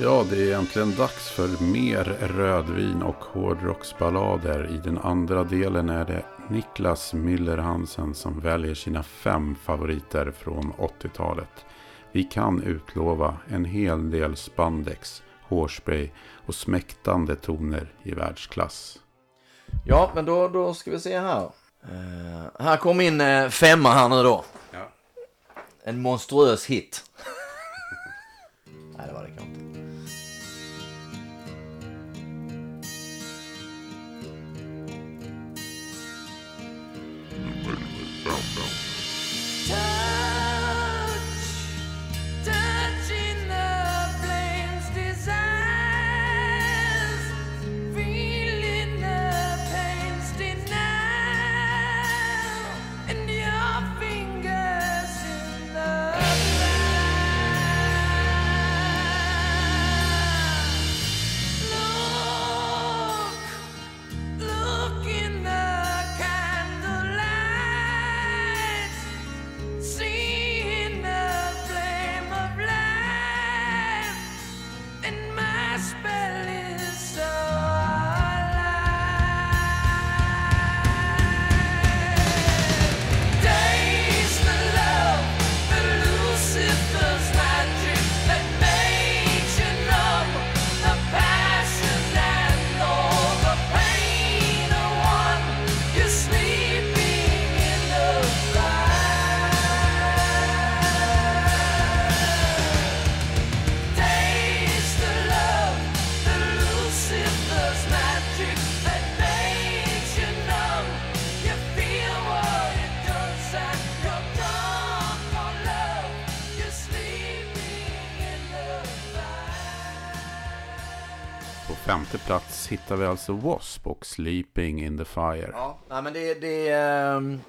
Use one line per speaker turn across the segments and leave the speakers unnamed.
Ja, det är äntligen dags för mer rödvin och hårdrocksballader. I den andra delen är det Niklas Müller Hansen som väljer sina fem favoriter från 80-talet. Vi kan utlova en hel del spandex, hårspray och smäktande toner i världsklass.
Ja, men då, då ska vi se här. Eh, här kom min uh, femma här nu då.
Ja.
En monstruös hit.
Femte plats hittar vi alltså W.A.S.P. och Sleeping in the Fire.
Ja, nej men det, det är um,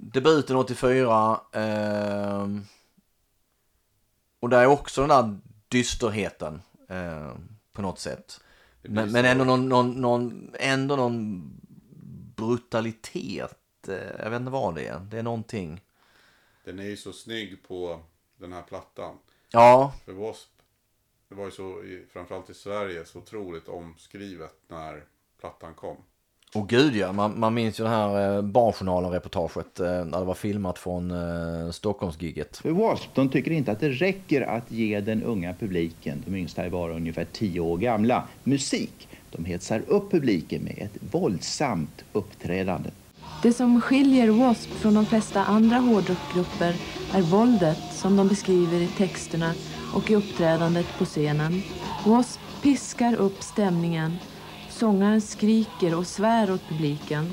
debuten 84. ehm, och där är också den där dysterheten ehm, på något sätt. Men, men ändå någon, någon, någon, ändå någon brutalitet. eh, jag vet inte vad det är. Det är någonting.
Den är ju så snygg på den här plattan.
Ja,
För W.A.S.P. Det var ju så, framförallt i Sverige, så otroligt omskrivet när plattan kom.
och gud ja. Man, man minns ju det här eh, Barnjournalen-reportaget eh, när det var filmat från eh, Stockholmsgigget.
För W.A.S.P. de tycker inte att det räcker att ge den unga publiken, de yngsta är bara ungefär 10 år gamla, musik. De hetsar upp publiken med ett våldsamt uppträdande.
Det som skiljer W.A.S.P. från de flesta andra hårdrockgrupper är våldet som de beskriver i texterna och i uppträdandet på scenen. W.A.S.P. piskar upp stämningen. Sångaren skriker och svär åt publiken.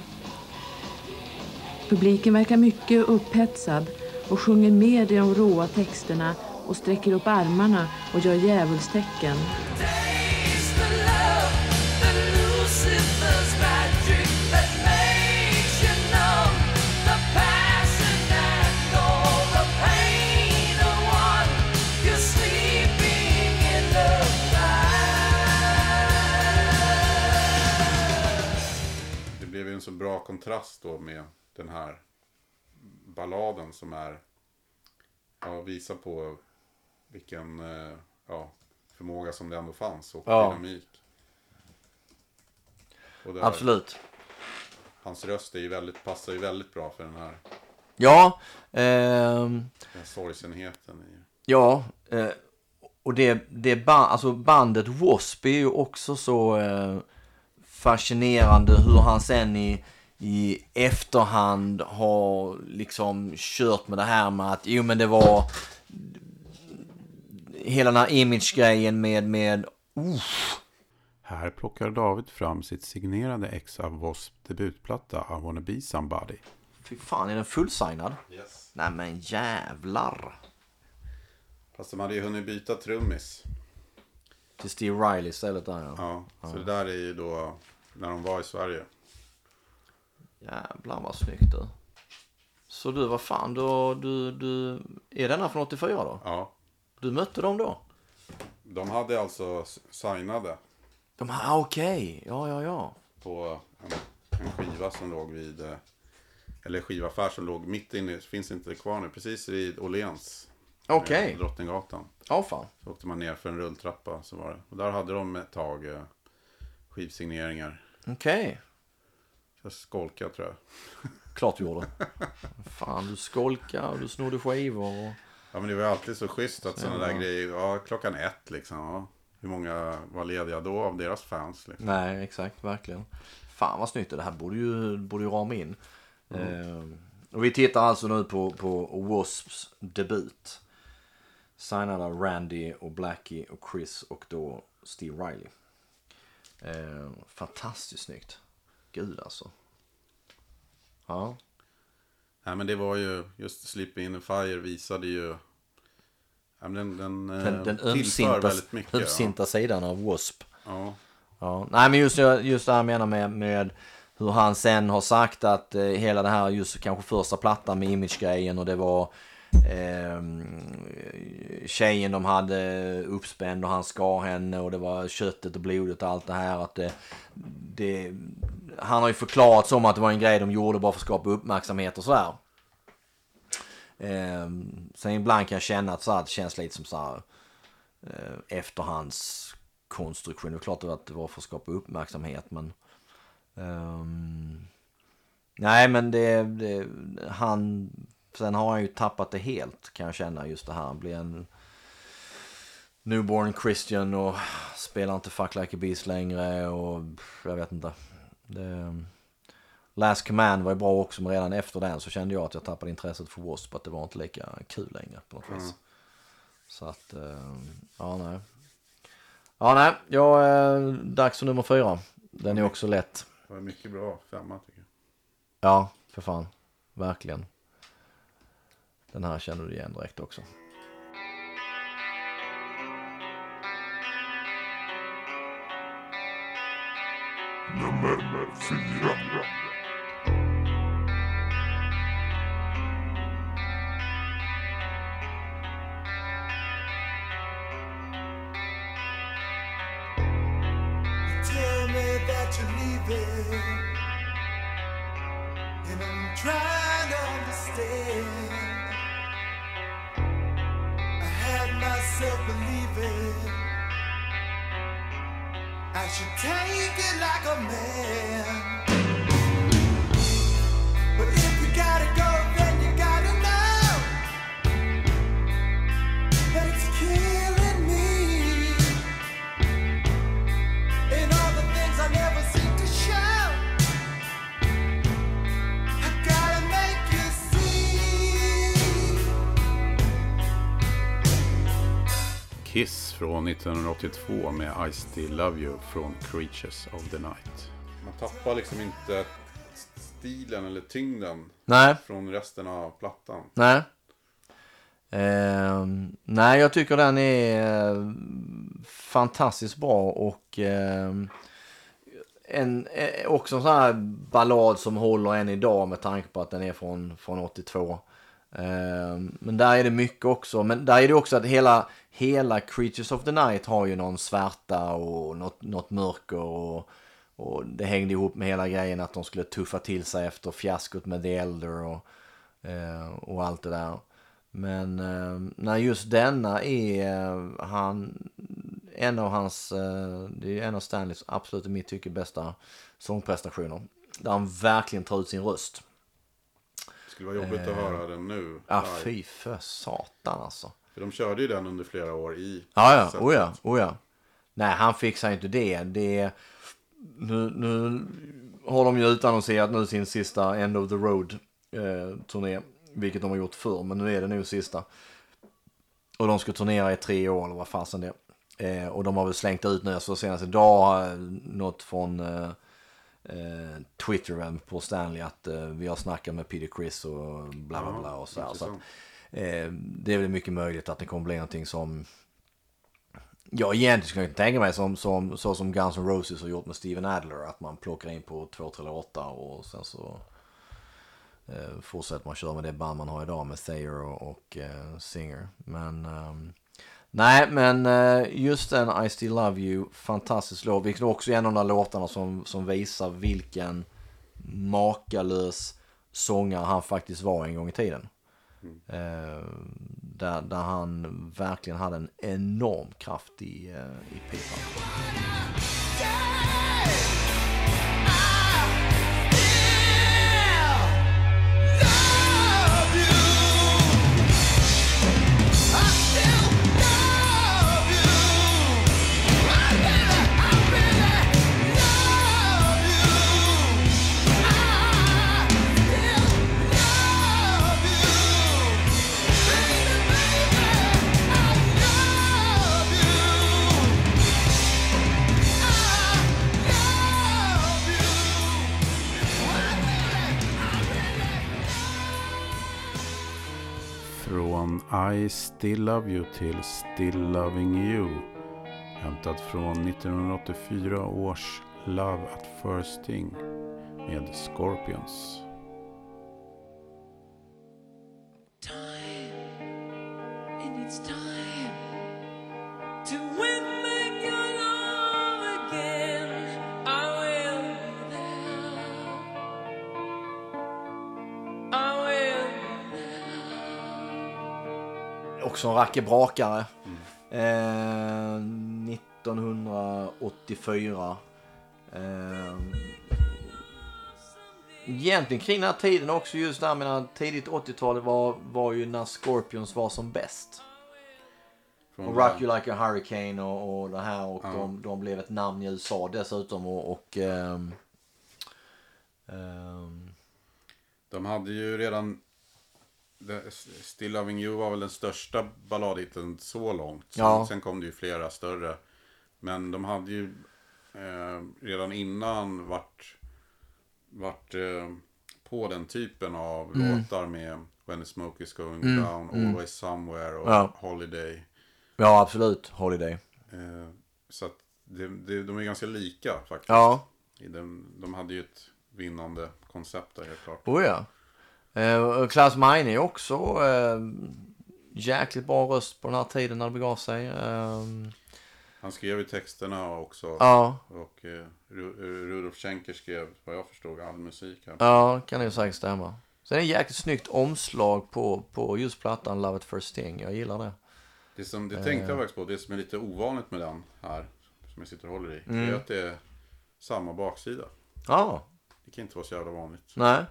Publiken verkar mycket upphetsad och sjunger med i de råa texterna och sträcker upp armarna och gör djävulstecken.
The love, the
bra kontrast då med den här balladen som är ja, visar på vilken eh, ja, förmåga som det ändå fanns och
Ja.
dynamik. Och där,
Absolut.
Hans röst är ju väldigt, passar ju väldigt bra för den här,
Ja, ehm,
den sorgsenheten.
Ja, eh, och det, det ba- alltså bandet W.A.S.P. är ju också så eh, fascinerande hur han sen i, i efterhand har liksom kört med det här med att jo men det var hela den här image-grejen med, med uff,
här plockar David fram sitt signerade ex av W.A.S.P. debutplatta I wanna be somebody.
fy fan är den fullsignad?
Yes.
Nej men jävlar.
Fast de hade ju hunnit byta trummis.
Till Steve Riley istället där ja.
Ja, så det där är ju då när de var i Sverige.
Jävlar vad snyggt du. Så du, vad fan, du, du, du, är denna från 84 då?
Ja,
Du mötte dem då?
de hade alltså signade
De här, ah, okej, ja, ja, ja.
på en, en skiva som låg vid eh, eller skivaffär som låg mitt inne, finns inte kvar nu, precis vid Åhléns.
Okej.
eh, Drottninggatan.
Ja, fan.
Så åkte man ner för en rulltrappa så var det. Och där hade de ett tag eh, skivsigneringar.
Okej.
Jag skolkade tror jag.
Klart du gjorde. Fan, du skolkade och du snodde skivor. Och...
Ja men det var alltid så schysst att sådana
Ja.
där grejer, ja klockan ett liksom. Ja. Hur många var lediga då av deras fans? Liksom.
Nej, exakt, verkligen. Fan vad snyggt det här borde ju, borde ju rama in. Eh, och vi tittar alltså nu på, på Wasps debut. Signad av Randy och Blackie och Chris och då Steve Riley. Eh, fantastiskt snyggt. Gud alltså. Ja,
Nej men det var ju, just Sleeping in the Fire visade ju, ja, den, den, eh,
den, den
tillför
ömsinta,
mycket. ja.
ömsinta sidan av W.A.S.P.
Ja.
Ja, nej men just, just det här jag menar med, med hur han sen har sagt att eh, hela det här just kanske första plattan med image-grejen och det var eh, tjejen de hade uppspänd och han skar henne och det var köttet och blodet och allt det här att det, det han har ju förklarat som att det var en grej de gjorde bara för att skapa uppmärksamhet och sådär. Eh, sen ibland kan jag känna att så här, det känns lite som så här eh, efterhandskonstruktion. Det är klart att det var för att skapa uppmärksamhet men Eh, Nej men det, det han Sen har han ju tappat det helt kan jag känna just det här. Han blir en newborn Christian och spelar inte Fuck Like a Beast längre och jag vet inte. Det, Last Command var ju bra också men redan efter den så kände jag att jag tappade intresset för W.A.S.P. Att det var inte lika kul längre på något vis. Så att, eh, ja nej. Ja nej, ja, eh, dags för nummer fyra. Den är också lätt.
Det var mycket bra femma tycker jag.
Ja, för fan. Verkligen. Den här känner du igen direkt också.
Nummer fyra.
And I'm trying to understand. Myself believing I should take it like a man.
Kiss från 1982 med I Still Love You från Creatures of the Night. Man tappar liksom inte stilen eller tyngden
Nej,
från resten av plattan.
nej. Ehm, nej, jag tycker den är eh, fantastiskt bra och ehm, en, eh, också en sån här ballad som håller än idag med tanke på att den är från, från 82. Ehm, men där är det mycket också. Men där är det också att hela, hela Creatures of the Night har ju någon svärta och något, något mörker. Och, och det hängde ihop med hela grejen att de skulle tuffa till sig efter fiaskot med The Elder och, eh, och allt det där. Men eh, när just denna är eh, han, en av hans, eh, det är en av Stanleys absolut i mitt tycke bästa sångprestationer. Där han verkligen tar ut sin röst.
Det skulle vara jobbigt att höra den nu.
Ja, fy för satan alltså.
För de körde ju den under flera år i
Ja, ja, oh ja, oh ja. Nej, han fixar inte det. det nu, nu har de ju utannonserat nu sin sista End of the Road eh. Vilket de har gjort förr, men nu är det nog sista. Och de ska turnera i tre år eller vad fasen det är. Eh, och de har väl slängt ut nu, så senast idag jag något från eh, eh, Twitter på Stanley att eh, vi har snackat med Peter Chris och bla bla
Ja,
bla och så här. Så att.
Eh,
Eh, det är väl mycket möjligt att det kommer bli någonting som... Ja, egentligen skulle jag inte tänka mig som, som, så som Guns N' Roses har gjort med Steven Adler. Att man plockar in på 2, 3 eller 8 och sen så eh, fortsätter man köra med det band man har idag med Thayer och, och eh, Singer. Men eh, nej, men eh, just den I Still Love You, fantastisk låt. Vilket också är en av de där låtarna som, som visar vilken makalös sångare han faktiskt var en gång i tiden. Eh, där, där han verkligen hade en enorm kraft i, eh, i pipan.
I still love you till Still loving you. Hämtad från 1984 års Love at first sting med Scorpions.
And it's time to win
Också en rackebrakare. Eh, 1984. Eh, egentligen kring den här tiden också just där med tidigt 80-tal var, var ju när Scorpions var som bäst.
Från
Och Rock You Like a Hurricane och, och det här och de, de blev ett namn i USA dessutom och, och ehm, ehm,
De hade ju redan... Still Loving You var väl den största balladhitten så långt. Sen,
Ja.
sen kom det ju flera större. Men de hade ju eh, redan innan varit, varit eh, på den typen av
Mm.
låtar med When the Smoke is going down, Always Somewhere och
Ja.
Holiday.
ja absolut, Holiday.
Eh, så att det, det, de är ganska lika faktiskt.
Ja,
I den, de hade ju ett vinnande koncept där helt klart.
oh ja. Eh, Klaus Meine är också eh, jäkligt bra röst på den här tiden när det begav sig. Eh,
Han skrev ju texterna också.
ja,
Och eh, Ru- eh, Rudolf Schenker skrev, vad jag förstod, all musik här.
ja, kan ju säkert stämma. Sen är det jäkligt snyggt omslag på, på just plattan Love at first sting. Jag gillar det.
Det, som, det tänkte jag faktiskt på, det som är lite ovanligt med den här, som jag sitter och håller i, det
Mm.
är att det är samma baksida.
Ja,
Det kan inte vara så jävla vanligt.
nej.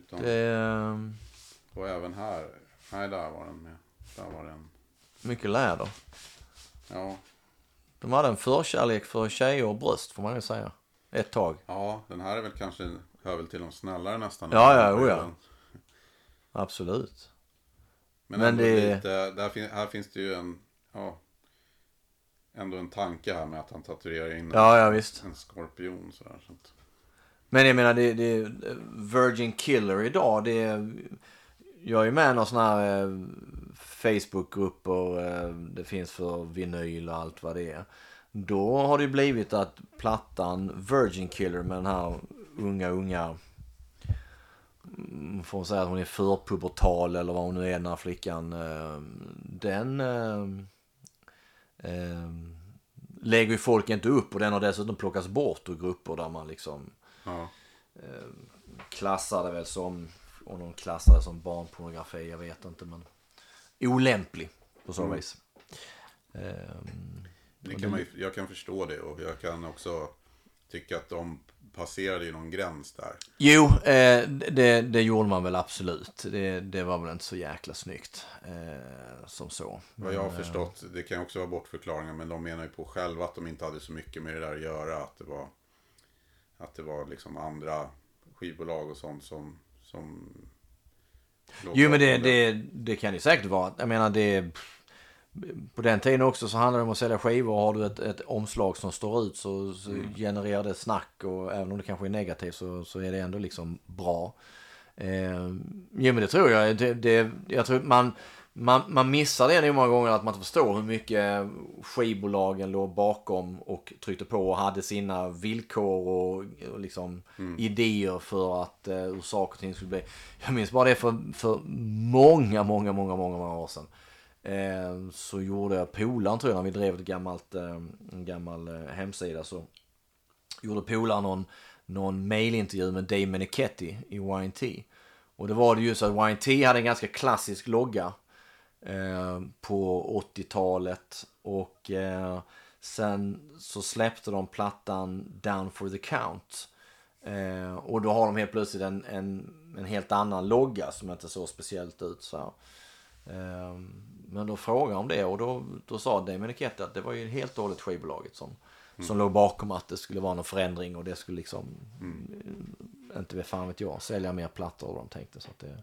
Utan,
Det är eh,
Och även här, nej där var den med. Där var den.
mycket läder.
Ja,
De hade en förkärlek för tjejer och bröst får man ju säga. Ett tag.
ja, den här är väl kanske, hör väl till de snällare nästan.
Ja, ja, oh ja. Absolut.
Men,
Men det-
lite, där, fin- här finns det ju en, ja, ändå en tanke här med att han tatuerar in
Ja, ja visst.
en skorpion sådär. Så att,
men jag menar, det, det eh, Virgin Killer idag, det jag är med i några sådana här eh, Facebookgrupper, eh, det finns för vinyl och allt vad det är. Då har det ju blivit att plattan Virgin Killer med den här unga, unga mm, får man säga att hon är förpubertal eller vad hon nu är den här flickan. eh, Den eh, eh, lägger ju folk inte upp och den har dessutom plockats bort ur grupper där man liksom
ja.
klassar det väl som, om de klassar det som barnpornografi, jag vet inte men olämplig på så vis. Ehm,
Det kan man ju, jag kan förstå det och jag kan också tycka att de passerade ju någon gräns där.
jo, eh, det, det gjorde man väl absolut. Det, det var väl inte så jäkla snyggt eh, som så.
Vad jag har förstått, det kan också vara bortförklaringar, men de menar ju på själva att de inte hade så mycket med det där att göra. Att det var, att det var liksom andra skivbolag och sånt som... som
Jo men det, det, det kan det säkert vara. Jag menar det på den tiden också så handlar det om att sälja skivor. Har du ett, ett omslag som står ut så, så genererar det snack och även om det kanske är negativt så, så är det ändå liksom bra. Eh, jo men det tror jag. Det, det, jag tror man, man, man missar det nog många gånger att man inte förstår hur mycket skivbolagen låg bakom och tryckte på och hade sina villkor och, och liksom idéer för att eh, hur saker och ting skulle bli. Jag minns bara det för, för många, många, många, många, många år sedan. Eh, så gjorde jag polaren tror jag när vi drev ett gammalt, eh, en gammal eh, hemsida så gjorde polaren någon, någon mailintervju med Dave Menichetti i YNT. Och det var det ju så att YNT hade en ganska klassisk logga eh, på 80-talet. Och eh, sen så släppte de plattan Down for the Count. Eh, och då har de helt plötsligt en, en, en helt annan logga som inte så speciellt ut. Så. Eh, men då frågade jag om det och då, då sa Damon Nikette att det var ju helt och hållet skivbolaget som, som låg bakom att det skulle vara någon förändring och det skulle liksom, eh, inte vet fan vet jag, sälja mer plattor och de tänkte. Så att det,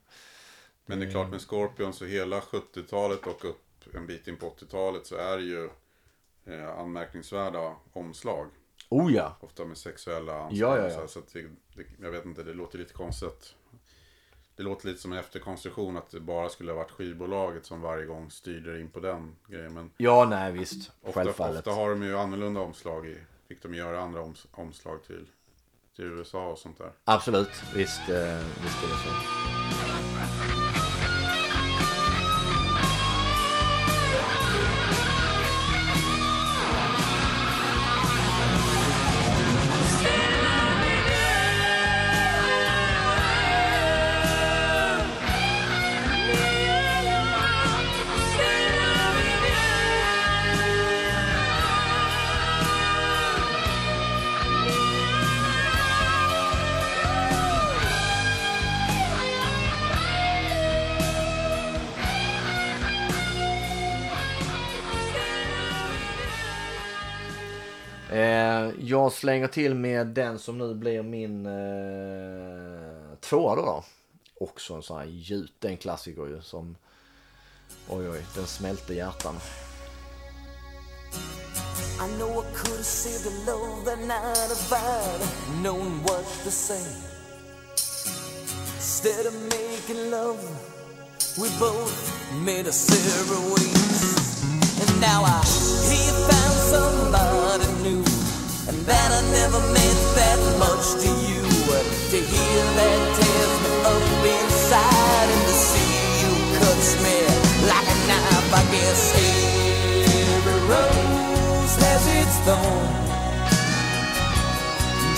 Men det är klart med Scorpion så hela 70-talet och upp en bit in på 80-talet så är det ju eh, anmärkningsvärda omslag.
oh ja!
Ofta med sexuella anslag.
Ja, ja, ja.
Så att det, det, jag vet inte, det låter lite konstigt. Det låter lite som en efterkonstruktion att det bara skulle ha varit skivbolaget som varje gång styrde in på den grejen. Men
Ja, nej visst.
ofta,
Självfallet.
ofta har de ju annorlunda omslag i. Fick de göra andra oms, omslag till, till USA och sånt där.
Absolut, visst, eh, visst är det så. Jag slänger till med den som nu blir min eh, tvåa då, då. Också en sån här gjuten klassiker ju som... Oj oj, den smälte hjärtan.
I know I could have saved love that night if I'd known what to say. Instead of making love, we both made a separate ways. And now I he found somebody new, and that I never meant that much to you. To hear that tears me up inside, and to see you cuts me like a knife. I guess every rose has its thorn,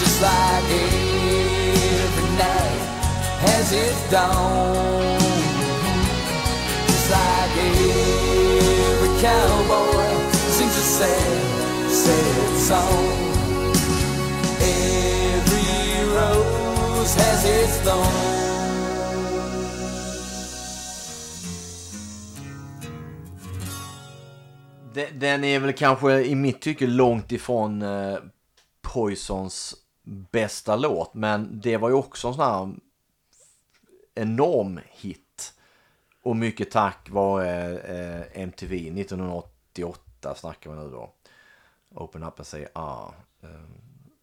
just like every night has its dawn. Just like every cowboy sings a sad, sad song. Every rose has its thorn.
Den är väl kanske i mitt tycke långt ifrån eh, Poisons bästa låt. Men det var ju också en sån här enorm hit. Och mycket tack vare eh, eh MTV 1988 snackar vi nu då. Open up and say ah. Um,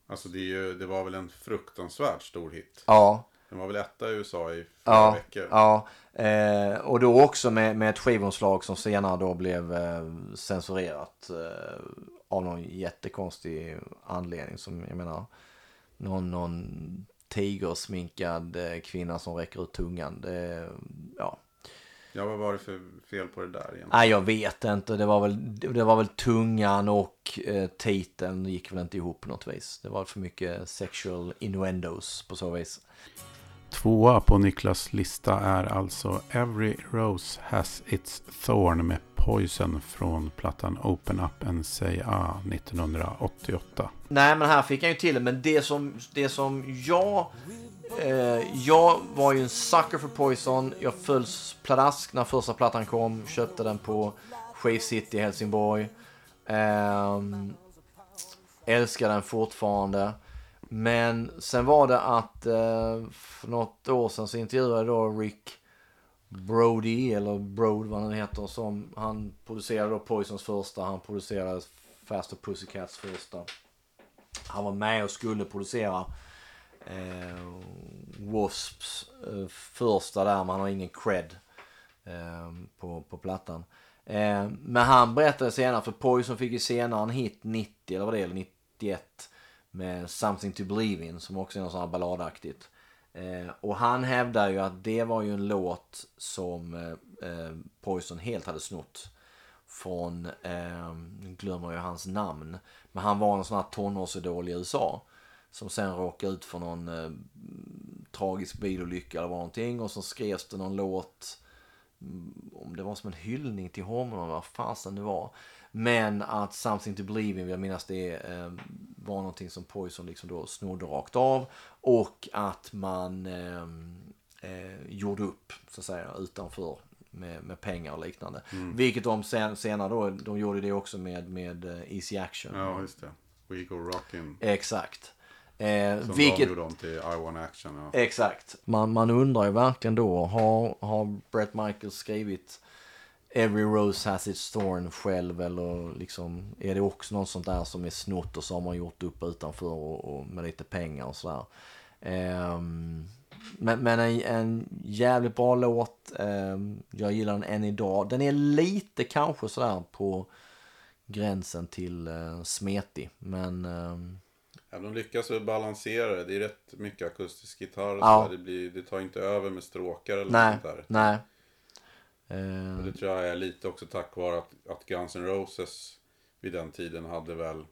Alltså det, ju, det var väl en fruktansvärt stor hit.
ja.
Den var väl etta i USA i flera
Ja,
veckor.
ja. Eh, och då också med, med ett skivomslag som senare då blev eh, censurerat eh, av någon jättekonstig anledning som jag menar någon, någon tigersminkad eh, kvinna som räcker ut tungan. Det, ja.
Ja, vad var det för fel på det där egentligen?
Nej, jag vet inte. Det var väl, det var väl tungan och eh, titeln gick väl inte ihop på något vis. Det var för mycket sexual innuendos på så vis.
Tvåa på Niklas lista är alltså Every Rose Has Its Thorn med Poison från plattan Open Up and Say Ah 1988.
Nej, men här fick han ju till det. Men det som, det som jag... Eh, jag var ju en sucker för Poison. Jag föll pladask när första plattan kom. Köpte den på Shave City i Helsingborg. Eh, älskar den fortfarande. Men sen var det att eh, för något år sedan så intervjuade jag då Rick Brody, eller Brode vad han heter, som han producerade då Poisons första, han producerade Faster Pussycats första. Han var med och skulle producera eh, Wasps eh, första där, men han har ingen cred eh, på, på plattan. Eh, men han berättade senare, för Poison fick ju senare en hit 90, eller vad det är, eller 91 med Something to Believe In som också är något sånt här balladaktigt. Eh, och han hävdar ju att det var ju en låt som eh, eh Poison helt hade snott från, eh, nu glömmer jag hans namn, men han var en sån här tonårsidol i USA som sen råkade ut för någon eh, tragisk bilolycka eller någonting. Och så skrevs det någon låt, mm, om det var som en hyllning till honom, vad fasen det var. Men att Something to Believe in, jag minns det, eh, var någonting som Poison liksom då snodde rakt av. Och att man eh, eh, gjorde upp, så att säga, utanför med, med pengar och liknande. Vilket de sen, senare då, de gjorde det också med, med eh, Easy Action.
Ja, just det. We Go Rockin'.
Exakt. Eh,
Som
vilket,
de om till I Want Action. Ja.
Exakt. Man, man undrar ju verkligen då, har, har Brett Michaels skrivit Every Rose Has Its Thorn själv eller liksom är det också något sånt där som är snott och så har man gjort upp utanför och, och med lite pengar och sådär. Ehm, men men en, en jävligt bra låt. Ehm, jag gillar den än idag. Den är lite kanske sådär på gränsen till uh, smetig. Men ehm,
Ja, de lyckas väl balansera det. Det är rätt mycket akustisk gitarr.
Ja.
Det, blir, det tar inte över med stråkar eller
nej,
sånt där.
nej.
Och det tror jag är lite också tack vare att, att Guns N' Roses vid den tiden hade väl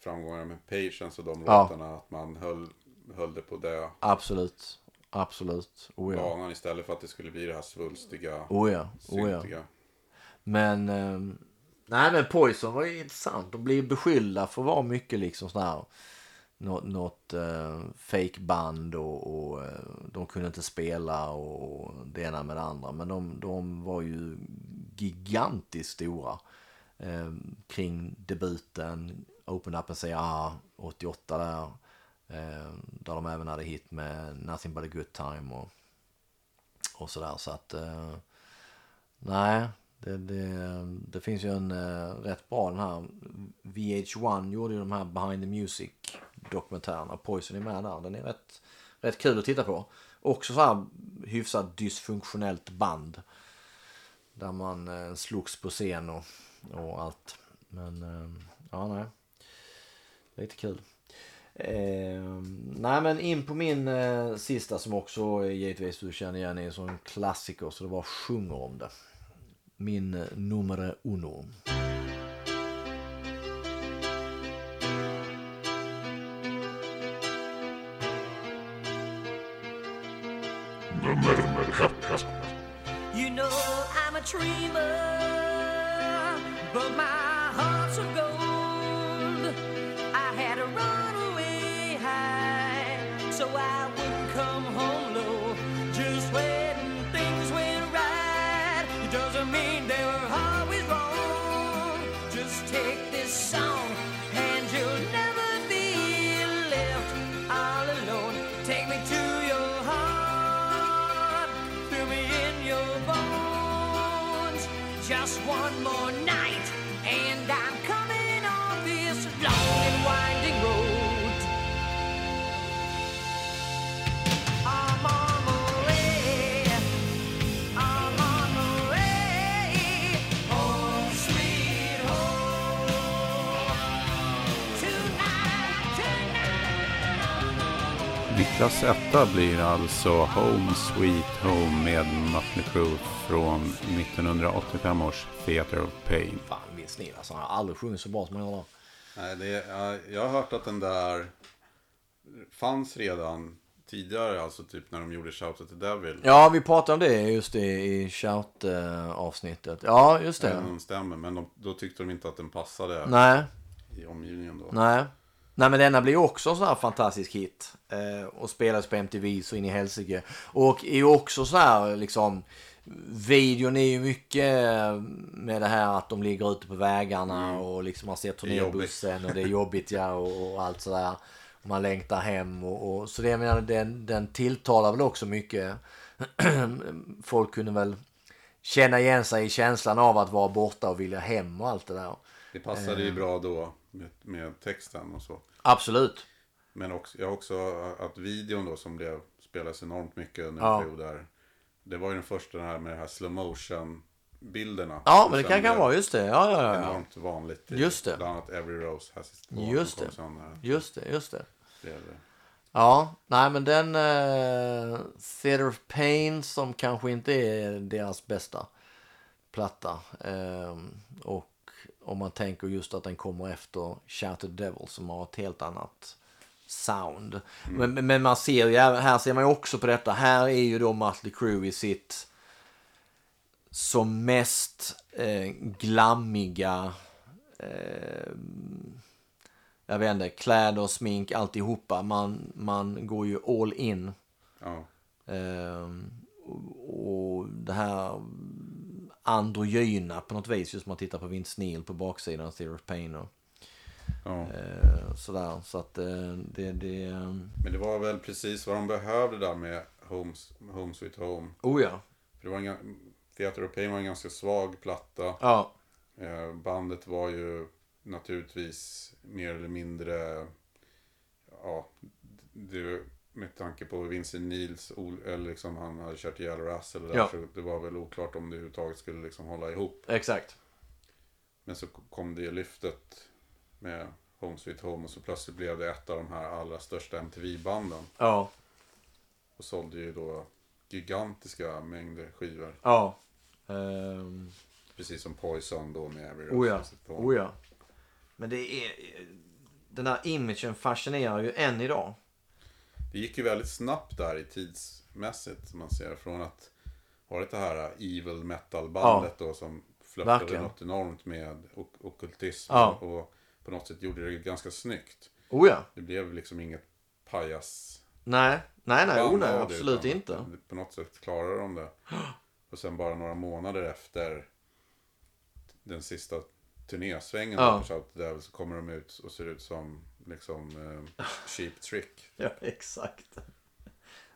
framgångar med Patience och de
Ja.
låtarna. Att man höll, höll det på det
absolut. Absolut. Oh ja.
banan istället för att det skulle bli det här svulstiga,
Oh ja. Oh ja.
syntiga.
Men, ehm, nej men Poison var ju intressant. De blir beskyllda för att vara mycket liksom sån här något, något eh, uh, fake band och, och eh, de kunde inte spela och det ena med det andra. Men de, de var ju gigantiskt stora eh, kring debuten Open Up and Say Ah 88 där. Eh, där de även hade hit med Nothing But A Good Time och, och sådär. Så att eh, nej, det, det, det finns ju en eh, rätt bra den här VH1 gjorde ju de här Behind the Music dokumentärerna. Poison är med där. Den är rätt, rätt kul att titta på. Också så här hyfsat dysfunktionellt band. Där man eh, slogs på scen och, och allt. Men eh, ja, nej. Lite kul. Eh, nej men in på min eh, sista som också givetvis du känner igen är en sån klassiker så det var sjunger om det. Min nummer uno.
You know I'm a dreamer, but my heart's of gold.
Niklas etta blir alltså Home Sweet Home med Mötley Crüe från 1985 års Theater of Pain.
Fan min snill alltså. Han har aldrig sjungit så bra som han gör där.
Nej, det, jag, jag har hört att den där fanns redan tidigare, alltså typ när de gjorde Shout at the Devil.
Ja, vi pratade om det just det i shout-avsnittet. Ja, just
Även
det.
om den stämmer, men de, då tyckte de inte att den passade
Nej,
i omgivningen då.
nej. Nej, men denna blir också en sån här fantastisk hit. Eh, och spelas på MTV så in i helsike. Och är ju också så här liksom. Videon är ju mycket med det här att de ligger ute på vägarna och liksom man ser
är jobbigt.
turnébussen och det är jobbigt ja och, och allt sådär. Man längtar hem och, och så det jag menar den, den tilltalar väl också mycket. Folk kunde väl känna igen sig i känslan av att vara borta och vilja hem och allt det där.
Det passade
Eh.
ju bra då med, med texten och så.
Absolut.
Men också, jag också att videon då som blev, spelades enormt mycket under
Ja.
en period där. Det var ju den första den här med det här slow motion bilderna.
Ja, men det kan, kan vara just det. Ja, ja, ja.
Enormt vanligt. i
Just det.
Bland annat Every Rose Has Its Thorn.
Just det. Just det, just det.
det
Ja, nej men den uh, Theater of Pain som kanske inte är deras bästa platta. Ehm, och om man tänker just att den kommer efter Shattered Devil som har ett helt annat sound. Men, men man ser ju, här ser man ju också på detta. Här är ju då Mötley Crüe i sitt som mest eh, glammiga eh, jag vet inte, kläder, smink, alltihopa. Man, man går ju all in.
Ja.
Och, och det här androgyna på något vis, just om man tittar på Vince Neil på baksidan av Theory of Pain och
ja.
eh, sådär. Så att eh, det, det, ehm,
Men det var väl precis vad de behövde där med Homes, Home Sweet Home.
oh ja.
För det var en, ga- Theater of Pain var en ganska svag platta.
Ja,
Eh, bandet var ju naturligtvis mer eller mindre, ja, det, med tanke på Vincent Nils, eller liksom han hade kört ihjäl Russell där,
Ja.
så det var väl oklart om det överhuvudtaget skulle liksom hålla ihop.
exakt.
Men så kom det lyftet med Home Sweet Home och så plötsligt blev det ett av de här allra största MTV-banden.
Ja,
Och sålde ju då gigantiska mängder skivor.
ja. Ehm,
Precis som Poison då med Every
oh ja, oh ja. Men det är, den här imagen fascinerar ju än idag.
Det gick ju väldigt snabbt där i tidsmässigt. Man ser från att ha det här evil metal bandet då som flörtade
Verkligen.
något enormt med ok- ockultism.
Ja.
Och på något sätt gjorde det ganska snyggt.
Oh ja.
Det blev liksom inget pajas
Nej, nej, nej, oh, nej
det,
absolut
utan
inte.
På något sätt klarade de det. Och sen bara några månader efter den sista turnésvängen
Ja.
ja. Så kommer de ut och ser ut som liksom eh, Cheap Trick.
Ja, exakt.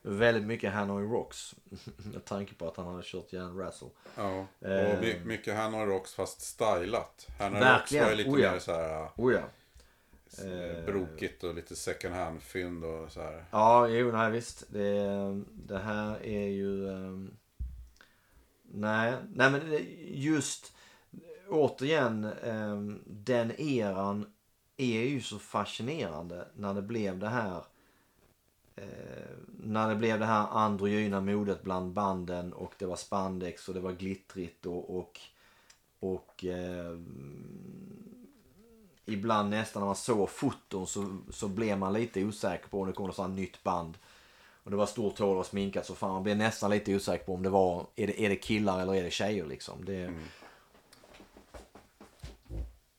Väldigt mycket Hanoi Rocks. Med tanke på att han hade kört Jan Russell.
Ja, och
Eh.
my- mycket Hanoi Rocks fast stylat. Hanoi Rocks
Verkligen.
var ju lite
Oh ja.
mer så här
Oh ja.
eh, brokigt och lite second hand fynd och så här.
Ja, jo, nej visst. Det, det här är ju... ehm, nej, nej men just återigen ehm, den eran är ju så fascinerande när det blev det här eh, när det blev det här androgyna modet bland banden och det var spandex och det var glittrigt och och, och eh, ibland nästan när man såg foton så, så blev man lite osäker på om det kom något sånt nytt band. Och det var stort hår och sminkat så fan man blev nästan lite osäker på om det var, är det, är det killar eller är det tjejer liksom. Det... Mm.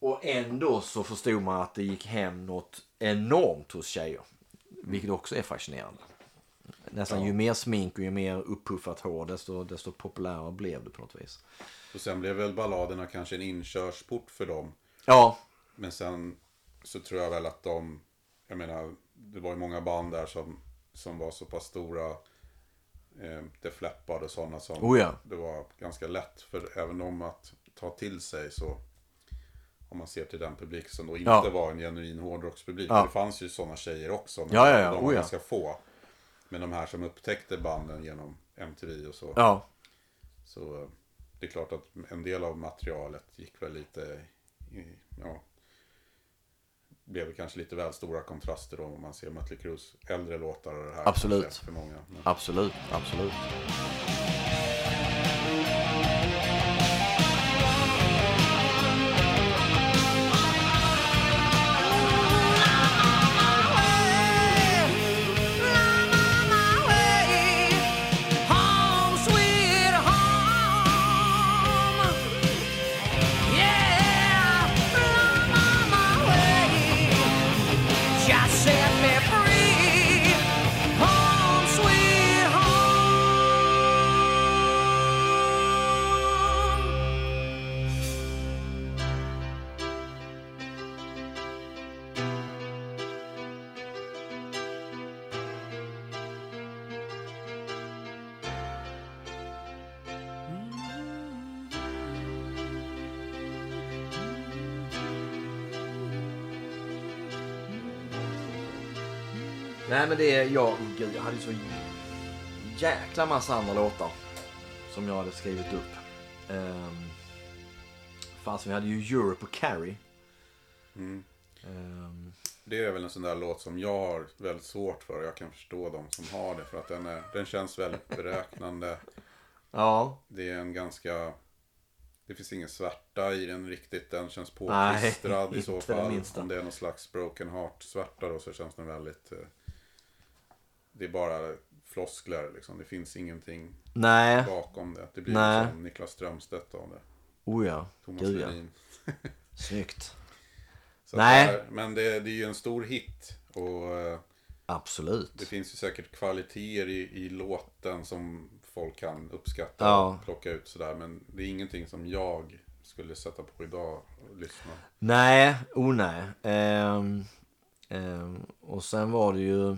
Och ändå så förstod man att det gick hem något enormt hos tjejer. Vilket också är fascinerande. Nästan ju mer smink och ju mer uppuffat hår desto, desto populärare blev det på något vis.
Och sen blev väl balladerna kanske en inkörsport för dem.
Ja,
Men sen så tror jag väl att de, jag menar, det var ju många band där som, som var så pass stora. Eh, Def Leppard och sådana som
Oh ja.
det var ganska lätt för även dem att ta till sig så. Om man ser till den publik som då inte
Ja.
var en genuin hårdrockspublik.
Ja.
Det fanns ju sådana tjejer också. Men
Ja, ja, ja.
De var
Oh
ganska få. Men de här som upptäckte banden genom MTV och så.
ja,
Så eh, det är klart att en del av materialet gick väl lite, i, ja, blev kanske lite väl stora kontraster då om man ser Mötley Crues äldre låtar och det här.
Absolut.
För många. Men,
absolut, absolut. Nej men det är jag, gud jag hade ju så jäkla massa andra låtar som jag hade skrivit upp. Um, Fast vi hade ju Europe och Carrie.
mm.
Ehm,
Det är väl en sån där låt som jag har väldigt svårt för. Jag kan förstå de som har det. För att den, är, den känns väldigt beräknande.
ja,
Det är en ganska Det finns ingen svärta i den riktigt. Den känns
Nej,
påklistrad i så fall. Om det är någon slags broken heart svärta då så känns den väldigt... Det är bara floskler liksom. Det finns ingenting
Nej,
bakom det. Det blir
Nej.
som Niklas Strömstedt av det.
oh ja.
Thomas
Gud ja. Snyggt. Nej.
att det är- Men det, det är ju en stor hit. Och eh,
Absolut.
det finns ju säkert kvaliteter i, i låten som folk kan uppskatta
Ja.
och plocka ut sådär. Men det är ingenting som jag skulle sätta på idag och lyssna.
Nej, oh nej. Ehm, ehm, och sen var det ju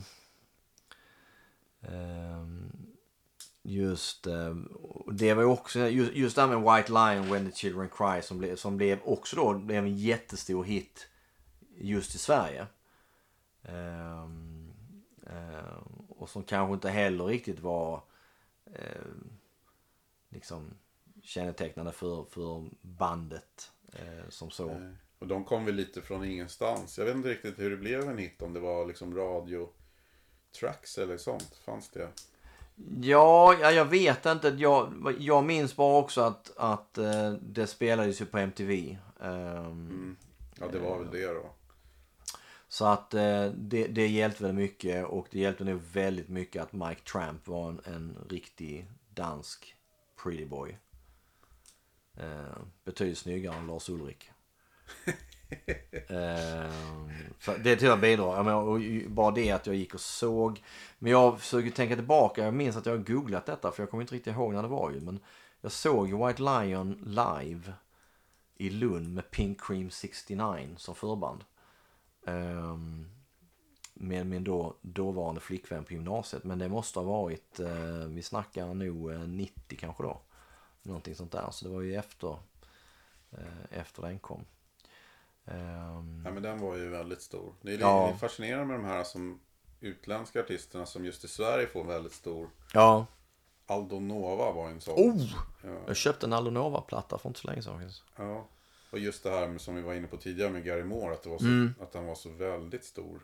Ehm, just, eh, det var också, just, just det här med White Lion When the Children Cry som blev, som blev också då blev en jättestor hit just i Sverige. Um, um, och som kanske inte heller riktigt var um, liksom kännetecknande för, för bandet som så.
Och de kom väl lite från ingenstans. Jag vet inte riktigt hur det blev en hit. Om det var liksom radio tracks eller sånt. Fanns det?
Ja, ja, jag vet inte. Jag, jag minns bara också att, att eh, det spelades ju på MTV. Ehm,
Ja, det var väl det då.
Så att eh, det, det hjälpte väldigt mycket och det hjälpte nog väldigt mycket att Mike Tramp var en, en riktig dansk pretty boy. Eh, betydligt snyggare än Lars Ulrik. eh, så det tror jag bidrar. Jag menar, och bara det att jag gick och såg. Men jag försöker tänka tillbaka. Jag minns att jag har googlat detta för jag kommer inte riktigt ihåg när det var ju. Men jag såg White Lion live i Lund med Pink Cream 69 som förband. Ehm, med min då, dåvarande flickvän på gymnasiet. Men det måste ha varit, eh, vi snackar nog eh, 90 kanske då. Någonting sånt där. Så det var ju efter, eh, efter den kom. Ehm,
Ja, men den var ju väldigt stor. Det är
Ja.
fascinerande med de här som utländska artisterna som just i Sverige får väldigt stor.
ja.
Aldo Nova var en sån.
Oh!
Ja,
Jag köpte en Aldonova-platta för inte så länge sedan.
ja. Och just det här med, som vi var inne på tidigare med Gary Moore. Att, det var så,
Mm.
att han var så väldigt stor.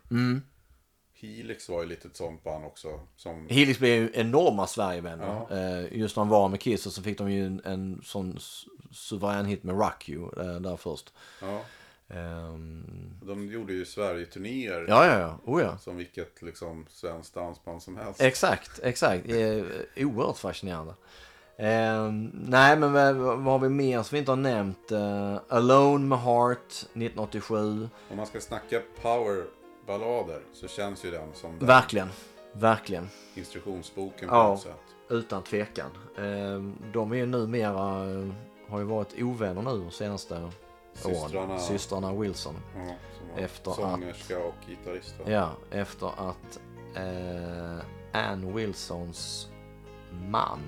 Helix var ju lite ett sånt band också. Som,
Helix blev ju enorma Sverigevänner. Eh, just när de var med Kiss och så fick de ju en, en sån su- suverän hit med Rock You eh, där först.
ja,
Ehm,
de gjorde ju Sverige-turnéer.
ja, ja, ja. Oh, ja.
Som vilket liksom svenskt dansband som helst.
Exakt, exakt. Eh, oerhört fascinerande. Ehm, nej, men vad, vad har vi mer som vi inte har nämnt? Eh, Alone med Heart 1987.
Om man ska snacka powerballader så känns ju den som den
Verkligen, verkligen.
instruktionsboken på
Ja.
något sätt.
Utan tvekan. Ehm, de är ju numera, eh, har ju varit ovänner nu de senaste
Systrarna.
Systrarna Wilson.
Ja,
Efter att-
sångerska och gitarrist.
Ja, efter att eh, Ann Wilsons man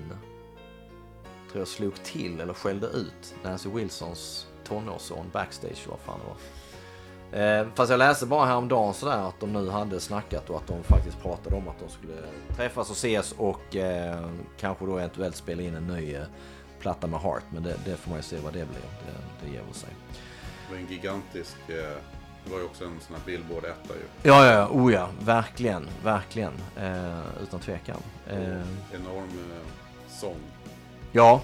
tror jag slog till eller skällde ut Nancy Wilsons tonårsson backstage vad fan det var. Eh, fast jag läste bara häromdagen sådär att de nu hade snackat och att de faktiskt pratade om att de skulle träffas och ses och eh, kanske då eventuellt spela in en ny eh, platta med Heart. Men det, det får man ju se vad det blir. Det, det ger väl sig.
Det var en gigantisk... Eh, det var ju också en sån här Billboard-etta ju.
Ja, ja. Oh ja. Verkligen, verkligen. Eh, utan tvekan. Eh,
Enorm eh, sång.
ja.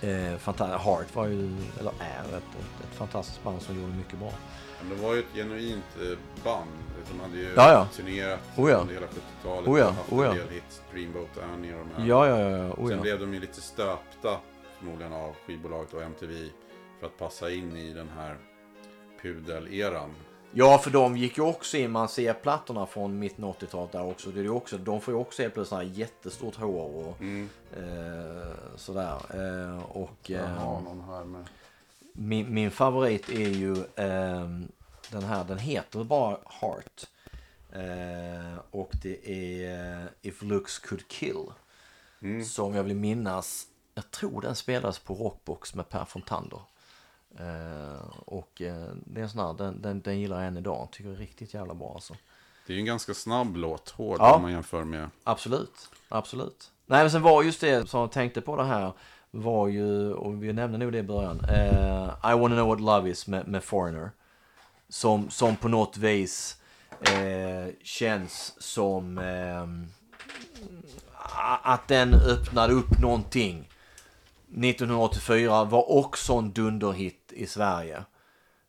Eh, Heart var ju, eller är, ett, ett, ett fantastiskt band som gjorde mycket bra.
Men det var ju ett genuint eh, band. De hade ju
Ja, ja.
turnerat
Oh, ja.
under hela 70-talet.
Oh, ja,
haft
oh, ja.
en del hits. Dreamboat Annie och de här.
Ja, ja, ja. Oh,
Sen blev de ju lite stöpta förmodligen av skivbolaget och MTV. För att passa in i den här pudel-eran.
ja, för de gick ju också in, man ser plattorna från mitten av 80-talet där också. Det är också. De får ju också helt plötsligt här jättestort hår och
Mm.
eh, sådär. Eh, och,
Jag
eh,
har någon här med.
Min, min favorit är ju ehm, den här, den heter bara Heart. Eh, och det är eh, If Looks Could Kill. Som jag vill minnas, jag tror den spelades på Rockbox med Per Fontander. Eh, och eh, det är en sån här, den, den, den gillar jag än idag. Tycker det är riktigt jävla bra alltså.
Det är ju en ganska snabb låt. Hård
Ja.
om man jämför med.
Absolut, absolut. Nej men sen var just det som jag tänkte på det här var ju, och vi nämnde nog det i början, eh, I wanna know what love is med, med Foreigner. Som, som på något vis eh, känns som eh, att den öppnade upp någonting 1984 var också en dunderhit i Sverige.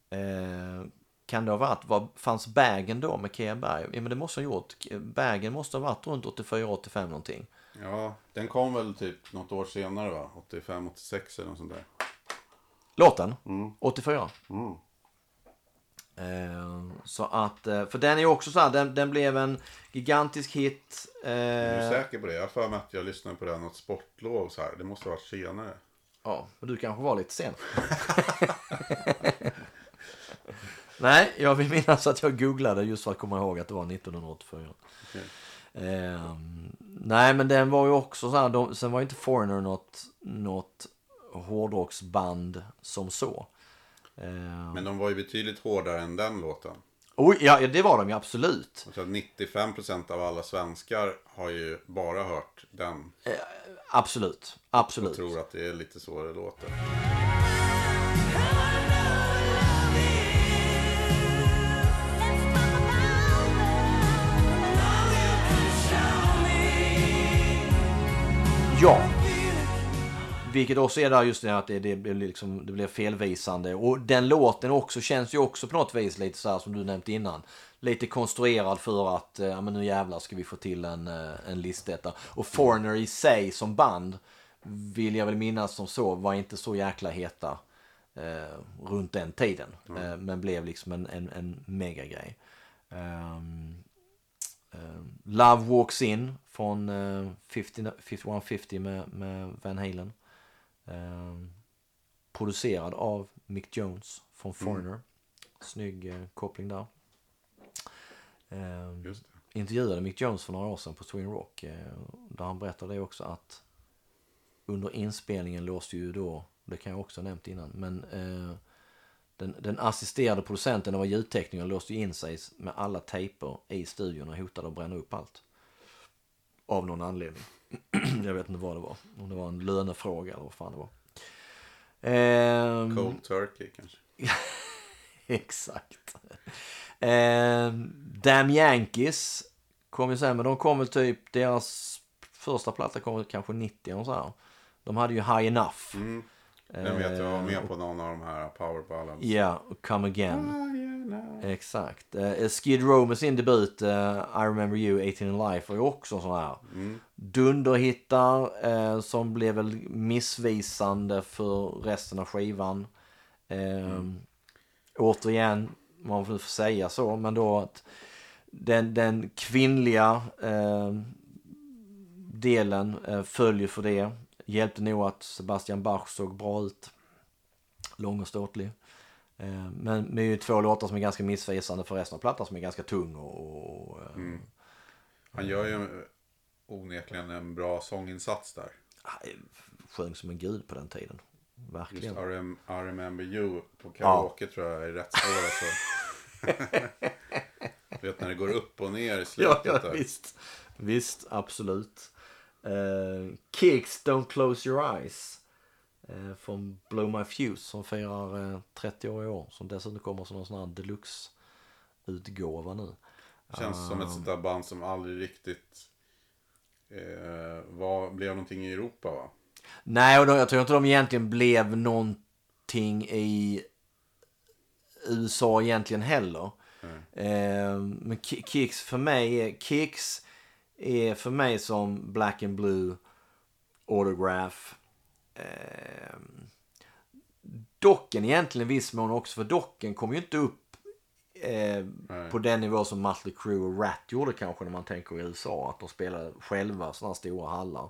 Eh, kan det ha varit, var, fanns Bagen då med Kea Berg? Ja men det måste ha gjort. Bagen måste ha varit runt 84-85 någonting.
Ja, den kom väl typ något år senare va? 85, 86 eller något sånt där.
Låten?
Mm.
84.
Mm.
Eh, så att, eh, för den är ju också så här, den, den blev en gigantisk hit.
Är du
Eh,
säker på det? Jag har för mig att jag lyssnade på den något sportlov så här. Det måste ha varit senare.
ja, men du kanske var lite sen. Nej, jag vill minnas att jag googlade just för att komma ihåg att det var 1984.
Okej.
Ehm, nej, men den var ju också så här, de, sen var ju inte Foreigner något, något hårdrocksband som så. Ehm,
Men de var ju betydligt hårdare än den låten.
oj, ja, ja, det var de ju absolut.
Jag att 95% av alla svenskar har ju bara hört den.
Absolut,
Och
absolut.
tror att det är lite så det låter.
Ja. Vilket också är där just det att det, det, blir liksom, det blir felvisande. Och den låten också känns ju också på något vis lite så här som du nämnt innan. Lite konstruerad för att, eh, ja men nu jävlar ska vi få till en, eh, en listetta. Och Foreigner i sig som band, vill jag väl minnas som så, var inte så jäkla heta eh, runt den tiden. Eh, men blev liksom en, en, en megagrej. Um, Eh, Love Walks In från eh, 50, 5150 med, med Van Halen. Eh, producerad av Mick Jones från Foreigner. Snygg eh, koppling där. Eh, intervjuade Mick Jones för några år sedan på Sweden Rock. Eh, där han berättade också att under inspelningen låste ju då, det kan jag också ha nämnt innan, men eh, den, den assisterade producenten, det var ljudtekniker, låste ju in sig med alla tejper i studion och hotade att bränna upp allt. Av någon anledning. jag vet inte vad det var. Om det var en lönefråga eller vad fan det var. Ehm,
Cold Turkey kanske.
Exakt. Eh, Damn Yankees kom ju sen, men de kom väl typ, deras första platta kom väl kanske 90 och så här. De hade ju High Enough.
Mm. Den vet jag var med på någon av de här Power Ballads.
Ja, och Come Again.
Ah, yeah, no.
Exakt. Eh, Skid Row med sin debut, eh, I Remember You, 18 in Life, var ju också sån här
Mm.
dunderhittar eh, som blev väl missvisande för resten av skivan. Eh, Återigen, man får säga så, men då att den, den kvinnliga eh, delen eh, följer för det. Hjälpte nog att Sebastian Bach såg bra ut. Lång och ståtlig. Eh, men med ju två låtar som är ganska missvisande för resten av plattan som är ganska tung och... och eh,
Mm. Han gör ju eh, onekligen en bra sånginsats där.
Nej, sjöng som en gud på den tiden.
Just
Verkligen.
I, rem I remember you på karaoke tror jag är rätt svår alltså. Du vet när det går upp och ner i
Ja,
slutet
ja
där.
visst. Visst, absolut. Uh, Kicks Don't Close Your Eyes. Uh, från Blow My Fuse som firar eh, 30 år i år. Som dessutom kommer som en sån här deluxe-utgåva nu.
Känns som ett sånt där band som aldrig riktigt eh, var, blev någonting i Europa va?
Nej, och då, jag tror inte de egentligen blev någonting i USA egentligen heller. Eh, men Ki- Kicks för mig är, Kicks är för mig som Black and Blue, Autograph. Eh, docken egentligen i viss mån också, för Docken kom ju inte upp eh, på den nivå som Mötley Crüe och Rat gjorde kanske när man tänker i USA. Att de spelade själva sådana stora hallar.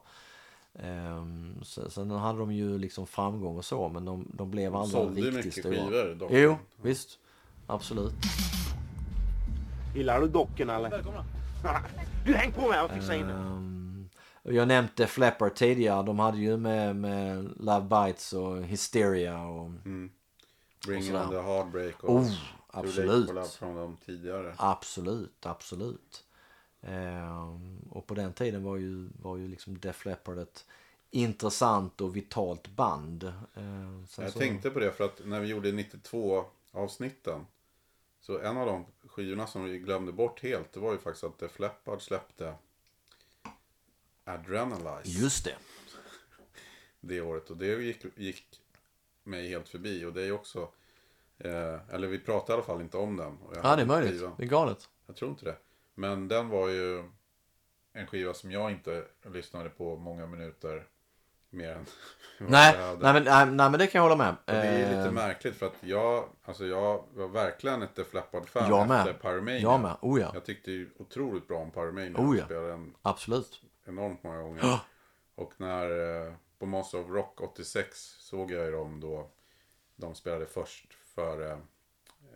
Um, sen, sen hade de ju liksom framgång och så, men de, de blev aldrig
sålde ju
riktigt
mycket
stora.
skivor, dock.
Jo, visst. Absolut.
Gillar du dockorna eller? Välkomna. Du häng på mig, jag fixar in det.
Och jag nämnde Flapper tidigare. De hade ju med, med Love Bites och Hysteria och...
Bring
och
on the Heartbreak och
Oh, absolut.
från dem tidigare.
Absolut, absolut. Ehm, och på den tiden var ju, var ju liksom Def Leppard ett intressant och vitalt band. Ehm, sen
Jag
så-
tänkte på det för att när vi gjorde 92 avsnitten så en av de skivorna som vi glömde bort helt det var ju faktiskt att Def Leppard släppte Adrenalize.
Just det.
det året. Och det gick, gick mig helt förbi. Och det är också, eh, eller vi pratade i alla fall inte om den.
Ja, det är möjligt.
skivan.
Det är galet.
Jag tror inte det. Men den var ju en skiva som jag inte lyssnade på många minuter mer än
Nej, nej, men, nej, nej, men det kan jag hålla med.
Och det är lite
Eh,
märkligt för att jag, alltså jag var verkligen ett Def Leppard-fan
Jag med.
efter Pyromania.
Jag med. Oh ja.
Jag tyckte ju otroligt bra om Pyromania.
Oh ja.
Spelade den
Absolut.
enormt många gånger.
Ja.
Och när eh, på Monster of Rock 86 såg jag ju dem då. De spelade först före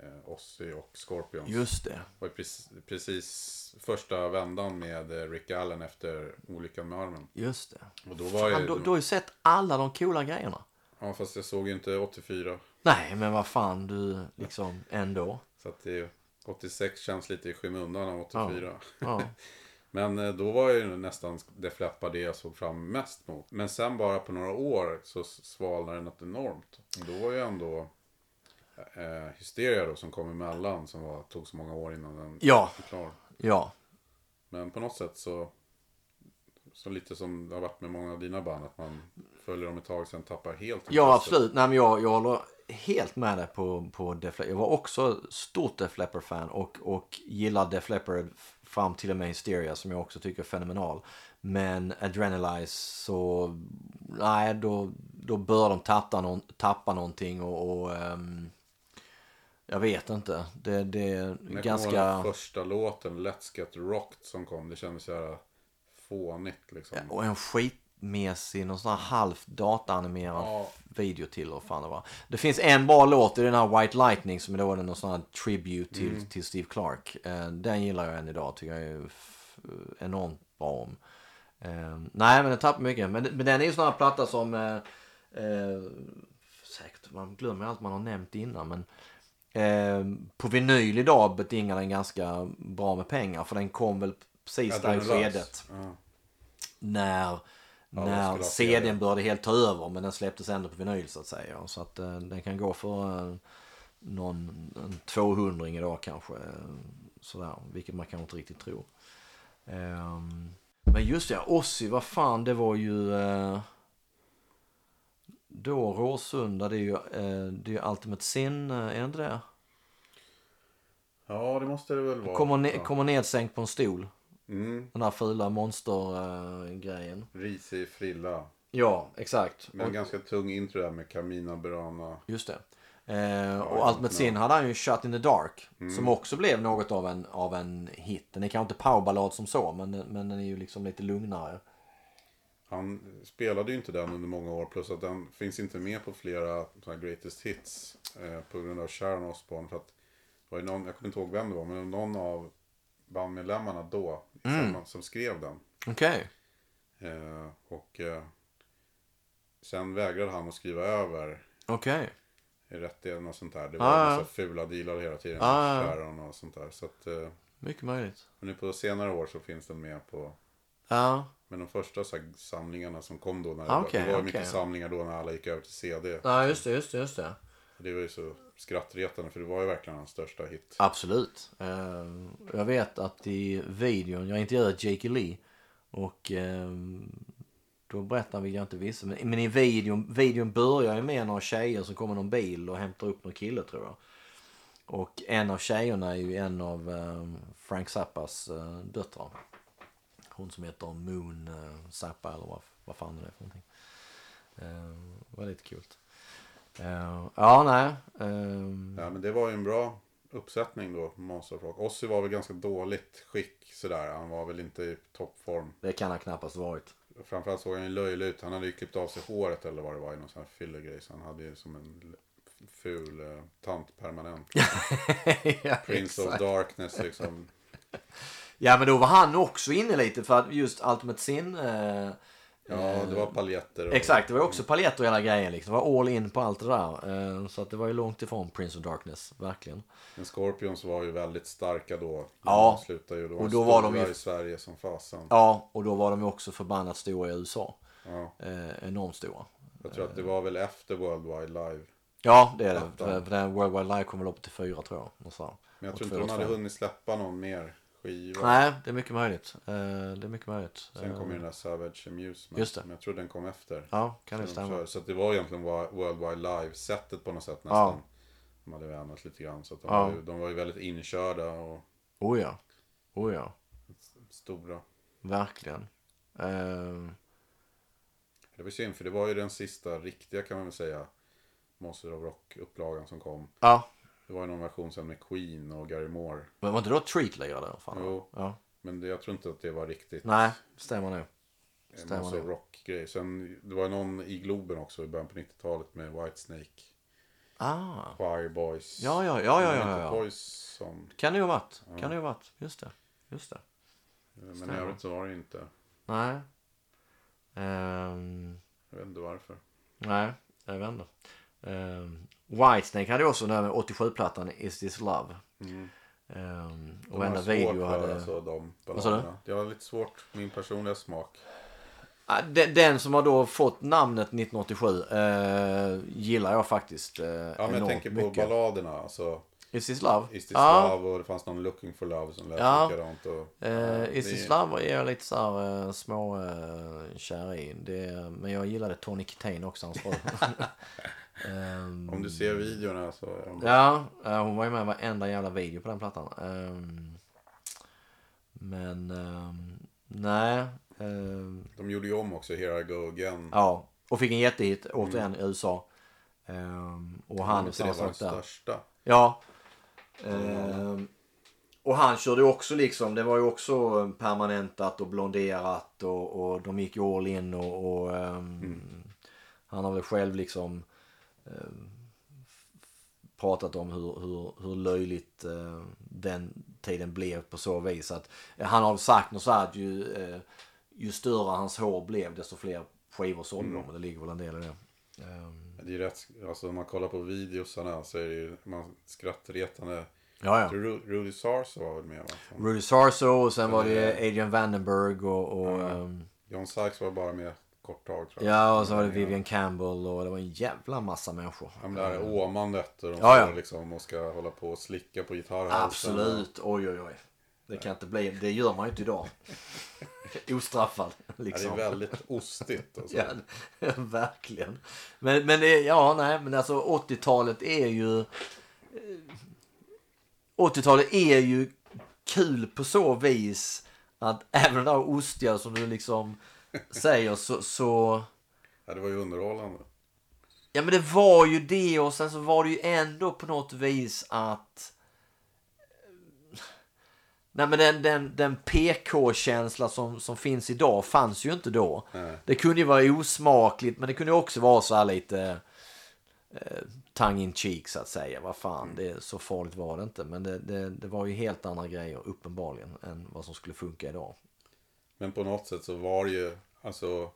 eh, Ozzy och Scorpions.
Just det.
Det var ju precis, precis första vändan med eh, Rick Allen efter olyckan med armen.
Just det.
Och då var
Fan,
ju...
du, du har ju sett alla de coola grejerna.
Ja, fast jag såg ju inte 84.
Nej, men vad fan du liksom ändå.
Så att det, 86 känns lite i skymundan av 84.
Ja.
Men eh, då var ju nästan Def Leppard det jag såg fram mest mot. Men sen bara på några år så svalnade det något enormt. Då var ju ändå eh, Hysteria då som kom emellan som var, tog så många år innan den
Ja.
var klar.
Ja.
Men på något sätt så så lite som det har varit med många av dina band att man följer dem ett tag sen tappar helt
Ja, absolut. Nej, men jag, jag håller helt med dig på, på Def Leppard. Jag var också stort Def Leppard-fan och, och gillar Def Leppard fram till och med Hysteria som jag också tycker är fenomenal. Men Adrenalize så, nej då, då bör de tappa, någon, tappa någonting och, och ehm, jag vet inte. Det, det är
Men
ganska...
den första låten, Let's Get Rocked, som kom. Det kändes så här fånigt liksom.
Och en skitmesig, någon sån här halvt dataanimerad
Ja.
video till och fan det var. Det finns en bra låt i den här White Lightning som är då någon sån här tribute till,
Mm.
till Steve Clark. Eh, den gillar jag än idag, tycker jag är enormt bra om. Eh, nej men den tappar mycket. Men, men den är ju sån här platta som eh, eh, säkert, man glömmer allt man har nämnt innan men eh, på vinyl idag betingar den ganska bra med pengar för den kom väl precis där i skedet
Ja.
när,
vad
när CDn
CD?
började helt ta över men den släpptes ändå på vinyl så att säga. Så att eh, den kan gå för eh, någon en 200 idag kanske. eh, Sådär, vilket man kanske inte riktigt tror. Ehm, men just det, ja, Ossi, vad fan det var ju eh, då Råsunda, det är ju, eh, det är ju Ultimate Sin, eh, är det inte det?
ja, det måste det väl vara.
Kommer, ne-
Ja.
kommer nedsänkt på en stol.
Mm.
Den där fula monstergrejen.
Risig frilla.
Ja, exakt.
Men
Och-
ganska tung intro där med Camina Burana.
Just det. Eh, och Ultimate Sin hade han ju Shut in the Dark.
Mm.
Som också blev något av en, av en hit. Den är kanske inte powerballad som så, men, men den är ju liksom lite lugnare.
Han spelade ju inte den under många år. Plus att den finns inte med på flera såna här greatest hits. Eh, på grund av Sharon Osbourne. För att det var någon, jag kommer inte ihåg vem det var. Men någon av bandmedlemmarna då.
Mm.
samma- Som skrev den.
Okej.
Eh, och eh, sen vägrade han att skriva över
Okej.
rättigheterna och sånt där. Det var
Ah,
massa fula dealar hela tiden.
Ah.
Sharon och sånt där. Så att, eh,
Mycket möjligt.
men nu på senare år så finns den med på
Ja.
Men de första så här, samlingarna som kom då när det,
Ah,
var, det var
okej.
mycket samlingar då när alla gick över till CD.
Ja, just det, just det, just det.
Det var ju så skrattretande för det var ju verkligen hans största hit.
Absolut. Eh, jag vet att i videon, jag intervjuade Jake Lee. Och eh, då berättar vi jag inte visste. Men, i videon, videon börjar ju med några tjejer som kommer någon bil och hämtar upp någon kille tror jag. Och en av tjejerna är ju en av eh, Frank Zappas eh, döttrar. Hon som heter Moon eh, Zappa eller vad, vad fan det är för någonting. Eh, väldigt kul. Eh, ja, nej. ehm,
Ja men det var ju en bra uppsättning då, Monster of Rock. Ozzy var väl ganska dåligt skick sådär. Han var väl inte i toppform.
det kan han knappast varit.
Framförallt såg han ju löjlig ut. Han hade ju klippt av sig håret eller vad det var i någon sån här fyllegrej. Så han hade ju som en ful eh, tant permanent.
ja,
Prince of
exakt.
Darkness liksom.
ja, men då var han också inne lite för att just Ultimate Sin. Eh,
Ja, det var paljetter. Och,
Exakt, det var också paljetter och hela grejen. Liksom. Det var all in på allt det där. Eh, så att det var ju långt ifrån Prince of Darkness, verkligen.
Men Scorpions var ju väldigt starka då.
Ja.
De slutade ju. De
Och då var de ju-
i Sverige som fasen.
Ja, och då var de ju också förbannat stora i USA.
Ja.
Eh, enormt stora.
Jag tror att det var väl efter Worldwide Live.
Ja, det är det. För, för den World Wide Live kom väl upp till fyra tror jag.
Men jag tror inte de hade hunnit släppa någon mer skiva.
Nej, det är mycket möjligt. Eh, det är mycket möjligt.
Sen
Eh,
kom ju den där Savage Amusement.
Just det.
Men jag tror den kom efter.
Ja, kan det
de
stämma.
kör- Så det var egentligen Wo- World Wide Live-sättet på något sätt nästan.
Ja.
De hade vänat lite grann. Så de,
Ja.
var ju, de var ju väldigt inkörda och
Oh ja. Oh ja.
stora.
Verkligen. Eh,
Det var synd för det var ju den sista riktiga kan man väl säga. Monster of Rock-upplagan som kom.
ja.
Det var någon version sen med Queen och Gary Moore.
Men var inte då Treat lirade där? Fan.
Jo.
Ja.
Men det, jag tror inte att det var riktigt
Nej, stämmer nog. stämmer nog.
Rock-grej. Sen det var någon i Globen också i början på 90-talet med Whitesnake.
Ah.
Choir Boys.
Ja, ja, ja, ja, ja,
inte
ja.
Poison.
Kan det ju ha varit. Kan det ju ha varit. Just det. Just det.
Men i övrigt så var det inte.
Nej. Ehm,
Jag vet inte varför.
nej, jag vet inte. Um, Whitesnake hade ju också den här med 87-plattan Is This Love.
Mm. De
och enda video hade...
Alltså, de
Vad sa du?
Det var lite svårt. Min personliga smak.
Den, den som har då fått namnet 1987 eh, gillar jag faktiskt eh,
Ja, men jag tänker på
mycket.
balladerna. Alltså,
Is This Love?
Is this
ja.
love och det fanns någon Looking for love som lät
Ja.
likadant. Och,
Eh,
ja,
Is
det-
This Love är jag lite så här eh, små eh, kär i. Det, men jag gillade Tony Kitain också, hans Ehm,
Om du ser videorna så de
Ja, eh, hon var ju med i varenda jävla video på den plattan. Ehm, men ehm, nej.
De gjorde ju om också Here I Go Again.
ja, och fick en jättehit återigen i USA. Och han
är allra
sagt där.
största.
Ja. Ehm, och han körde också liksom, det var ju också permanentat och blonderat och, och de gick all in och, och ehm, han har väl själv liksom pratat om hur, hur, hur löjligt eh, den tiden blev på så vis att eh, han har sagt något så här att ju, eh, ju större hans hår blev desto fler skivor sålde de och det ligger väl en del i det. Ehm,
Det är rätt, alltså om man kollar på videosarna så är det ju man skrattretande.
ja, ja.
Ru- Rudy Sarso var väl med va? Som-
Rudy Sarso och sen var det Adrian Vandenberg och, och
Ja.
ehm,
John Sykes var bara med kort tag tror jag.
ja och så var det Vivian Campbell och det var en jävla massa människor.
Ja, men det här är åmandet och de
Ja, ja.
liksom och ska hålla på och slicka på gitarrhalsen.
Absolut, oj oj oj. Det kan inte bli, det gör man ju inte idag. Ostraffad
Ja, det
liksom.
är väldigt ostigt. Och så.
Ja, verkligen. Men, men det, ja, nej, men alltså 80-talet är ju... eh, 80-talet är ju kul på så vis att även de där ostiga som du liksom säger så, så...
Ja, det var ju underhållande.
Ja men det var ju det och sen så var det ju ändå på något vis att... Nej men den, den, den PK-känsla som, som finns idag fanns ju inte då.
Nej.
Det kunde ju vara osmakligt men det kunde ju också vara så här lite eh, tongue in cheek så att säga. Vad fan, det, så farligt var det inte. Men det, det, det var ju helt andra grejer uppenbarligen än vad som skulle funka idag.
Men på något sätt så var det ju, alltså,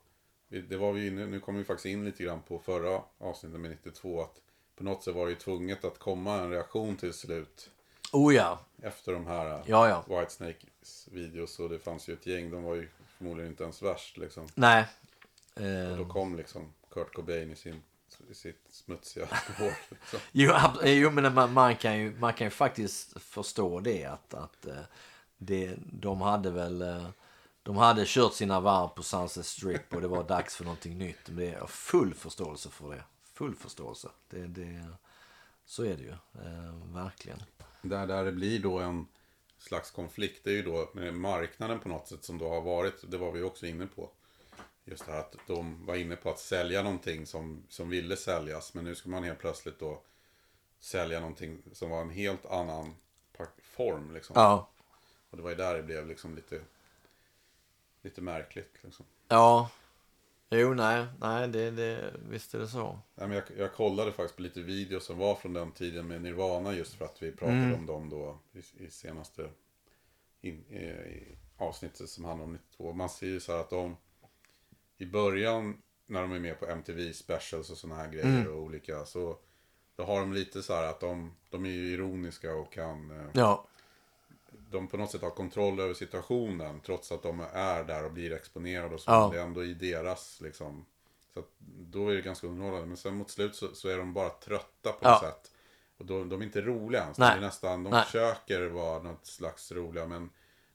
det var vi inne, nu kommer vi faktiskt in lite grann på förra avsnittet med 92, att på något sätt var det ju tvunget att komma en reaktion till slut
Oh ja,
efter de här
ja ja.
Whitesnakes videos och det fanns ju ett gäng, de var ju förmodligen inte ens värst liksom.
Nej.
Och
Eh,
då kom liksom Kurt Cobain i, sin, i sitt smutsiga hår. Liksom.
Jo, ab- jo men man, man, kan ju, man kan ju faktiskt förstå det att, att eh, det, de hade väl eh, de hade kört sina varv på Sunset Strip och det var dags för någonting nytt. Men det är full förståelse för det. Full förståelse. Det, det, så är det ju. Eh, verkligen.
Där, där det blir då en slags konflikt, det är ju då med marknaden på något sätt som då har varit, det var vi också inne på. Just det här att de var inne på att sälja någonting som, som ville säljas, men nu ska man helt plötsligt då sälja någonting som var en helt annan form liksom.
Ja.
Och det var ju där det blev liksom lite, lite märkligt liksom.
Ja. Jo, nej, nej, det, det, visst är det så.
Nej, men jag, jag kollade faktiskt på lite videos som var från den tiden med Nirvana just för att vi pratade om dem då i, i senaste in, i, i avsnittet som handlar om 92. Man ser ju så här att de i början när de är med på MTV specials och sådana här grejer och olika så då har de lite så här att de, de är ju ironiska och kan eh,
Ja.
De på något sätt har kontroll över situationen trots att de är där och blir exponerade och så.
Ja.
Det är ändå i deras liksom. Så att, då är det ganska underhållande. Men sen mot slut så, så är de bara trötta på
Ja.
något sätt. Och då, de är inte roliga ens.
Nej.
De, är nästan, de
Nej.
försöker vara något slags roliga men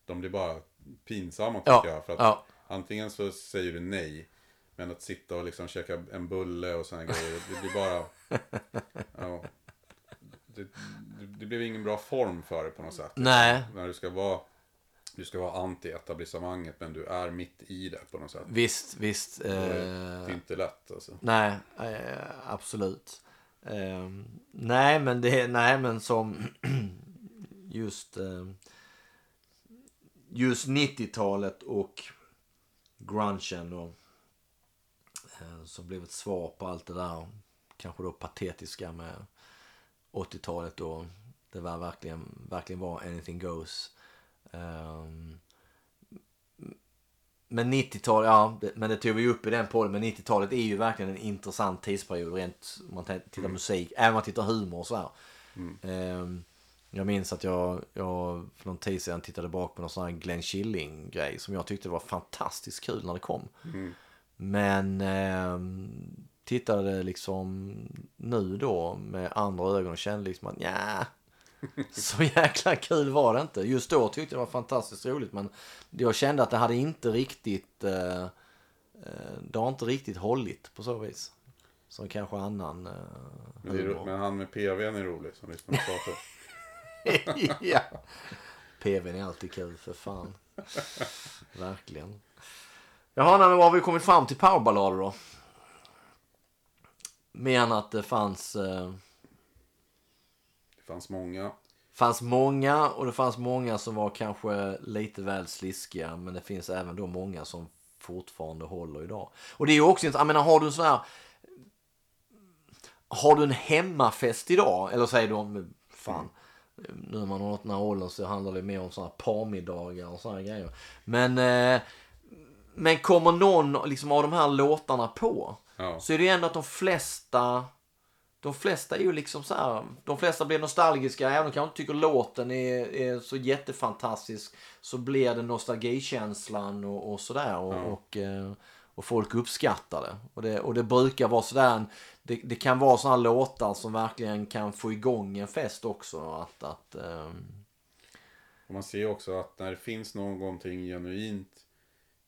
de blir bara pinsamma
Ja,
tycker jag. För att
ja.
antingen så säger du nej. Men att sitta och liksom käka en bulle och sådana grejer. Det blir bara... Ja, det, det, blir ingen bra form för det på något sätt.
Nej,
När du ska vara... Du ska vara anti-etablissemanget men du är mitt i det på något sätt.
visst, visst. Eh,
det är inte lätt alltså.
nej, eh, absolut. Eh, nej, men det, nej, men som just, eh, just 90-talet och grungen och eh, som blev ett svar på allt det där. Kanske då patetiska med 80-talet då det var verkligen, verkligen var anything goes. Ehm, men 90-talet, ja, det, men det tog vi upp i den podden. Men 90-talet är ju verkligen en intressant tidsperiod rent om man tittar musik. Även om man tittar humor och så här. Ehm, jag minns att jag, jag för någon tid sedan tittade bak på någon sån här Glenn Killing-grej som jag tyckte var fantastiskt kul när det kom. Men ehm, tittade liksom nu då med andra ögon och kände liksom att ja så jäkla kul var det inte. Just då tyckte jag det var fantastiskt roligt men jag kände att det hade inte riktigt eh, eh, det har inte riktigt hållit på så vis. Som kanske annan eh,
Men, är, men han med PVn är rolig som lyssnar på pratar.
ja. PVn är alltid kul för fan. Verkligen. Jaha, men vad har vi kommit fram till powerballader då? Än att det fanns, eh,
Det fanns många.
fanns många och det fanns många som var kanske lite väl sliskiga. Men det finns även då många som fortfarande håller idag. Och det är ju också inte, jag menar har du sån här har du en hemmafest idag? Eller säger du om, fan, nu när man har nått den här åldern så handlar det mer om sådana här parmiddagar och sådana grejer. Men, eh, men kommer någon liksom, av de här låtarna på
Ja.
så är det ju ändå att de flesta de flesta är ju liksom så här, de flesta blir nostalgiska, även om de kanske inte tycker låten är, är så jättefantastisk så blir det nostalgikänslan och, och sådär och, och, eh, och folk uppskattar det. Och det. Och det brukar vara sådär, det, det kan vara sådana låtar som verkligen kan få igång en fest också. Att, att,
Och man ser också att när det finns någonting genuint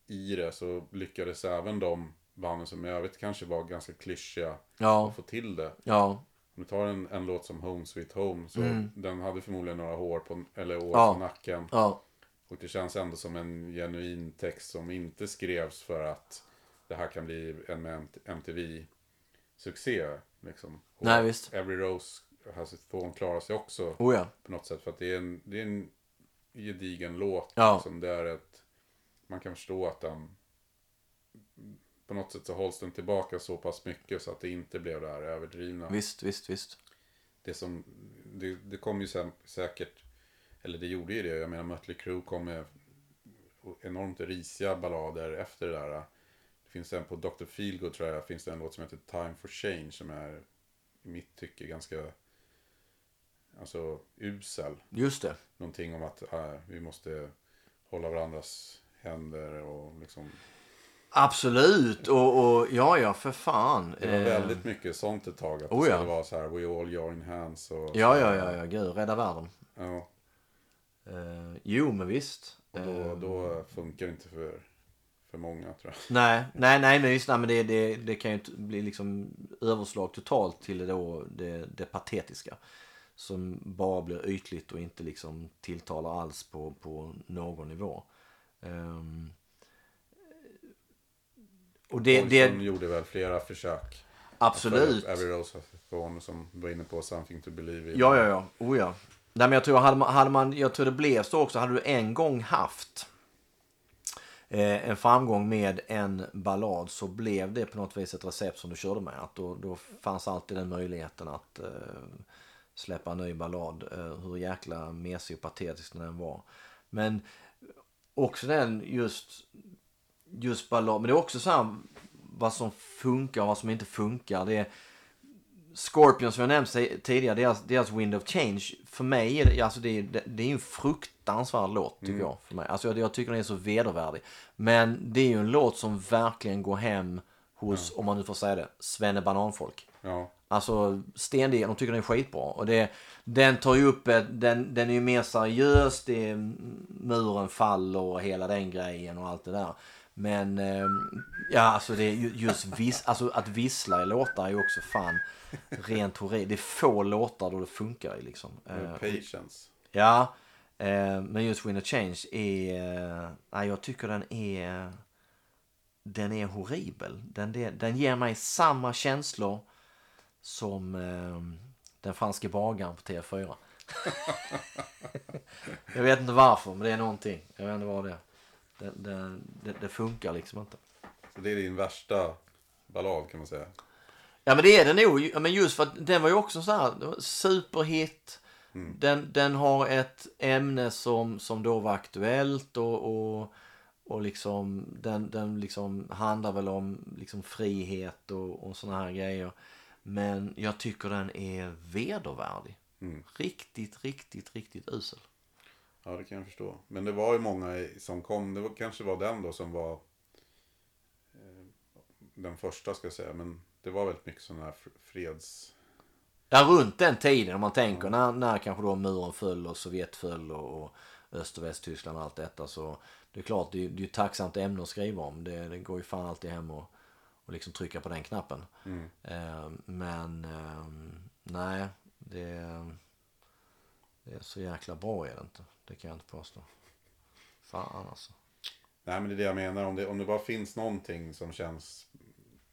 i det så lyckades även de banden som i övrigt kanske var ganska klyschiga
ja,
att få till det.
ja,
Om du tar en, en låt som Home Sweet Home så den hade förmodligen några hår på, eller år
Mm. Ja.
på nacken.
ja,
Och det känns ändå som en genuin text som inte skrevs för att det här kan bli en MTV-succé. Liksom. Och
Nej, visst.
Every Rose Has Its Thorn klarar sig också
oh ja,
på något sätt. För att det är en, det är en gedigen låt.
Ja.
Liksom. Det är ett, man kan förstå att den på något sätt så hålls den tillbaka så pass mycket så att det inte blev det här överdrivna.
visst, visst, visst.
Det, som, det, det kom ju sen, säkert, eller det gjorde ju det. Jag menar Mötley Crüe kom med enormt risiga ballader efter det där. Det finns en på Dr. Feelgood tror jag, finns det en låt som heter Time for Change som är i mitt tycke ganska alltså usel.
Just det.
Någonting om att äh, vi måste hålla varandras händer och liksom.
Absolut, och, och ja, ja, för fan.
Det var
Eh,
väldigt mycket sånt ett tag. Att det
oh ja.
skulle vara så här, we all join hands och
Ja, ja, ja, ja, gud, rädda världen.
ja.
Eh, jo, men visst.
Och då,
Eh,
då funkar det inte för, för många tror jag.
Nej, nej, nej, men visst, nej, men det, det, det kan ju inte bli liksom överslag totalt till det, då, det, det patetiska. Som bara blir ytligt och inte liksom tilltalar alls på, på någon nivå. Ehm, och det,
Olsson
det
gjorde väl flera försök.
absolut.
För Every Rose Has som du var inne på, Something to Believe in.
Ja, ja, ja. Oh, ja. Nej, men jag tror, hade man, hade man, jag tror det blev så också. Hade du en gång haft eh, en framgång med en ballad så blev det på något vis ett recept som du körde med. Att då, då fanns alltid den möjligheten att eh, släppa en ny ballad. Eh, hur jäkla mesig och patetisk den än var. Men också den just, just ballad. Men det är också så här vad som funkar och vad som inte funkar. Det är, Scorpions som jag nämnt se- tidigare, deras, deras Wind of Change. För mig är det, alltså det, är- det, är en fruktansvärd låt tycker jag. För mig. Alltså jag, jag tycker den är så vedervärdig. Men det är ju en låt som verkligen går hem hos, om man nu får säga det, Svenne Bananfolk.
Ja.
Alltså Stendig, de tycker den är skitbra. Och det, den tar ju upp, den, den är ju mer seriös, det är, muren faller och hela den grejen och allt det där. Men eh, ja, alltså det är ju just vis, alltså att vissla i låtar är ju också fan rent horribelt. Det är få låtar då det funkar i liksom. Eh,
Patience.
Ja, eh, men just Win a Change är... Eh, nej, jag tycker den är... Den är horribel. Den, den ger mig samma känslor som eh, den franske bagaren på TV4. jag vet inte varför, men det är någonting. Jag vet inte vad det är. Det, det, det, det funkar liksom inte.
Så det är din värsta ballad kan man säga.
Ja men det är det nog. Men just för att den var ju också så här superhit. Den, den har ett ämne som, som då var aktuellt och, och, och liksom den, den liksom handlar väl om liksom frihet och, och såna här grejer. Men jag tycker den är vedervärdig. Riktigt, riktigt, riktigt usel.
Ja, det kan jag förstå. Men det var ju många som kom. Det var, kanske var den då som var eh, den första ska jag säga. Men det var väldigt mycket sådana här fr- freds...
Ja, runt den tiden om man tänker när, när kanske då muren föll och Sovjet föll och, och Öst och Västtyskland och allt detta så det är klart det är, det är ju ett tacksamt ämne att skriva om. Det, det går ju fan alltid hem och, och liksom trycka på den knappen. Eh, men eh, nej, det, det är så jäkla bra är det inte. Det kan jag inte påstå. Fan alltså.
Nej, men det är det jag menar. Om det, om det bara finns någonting som känns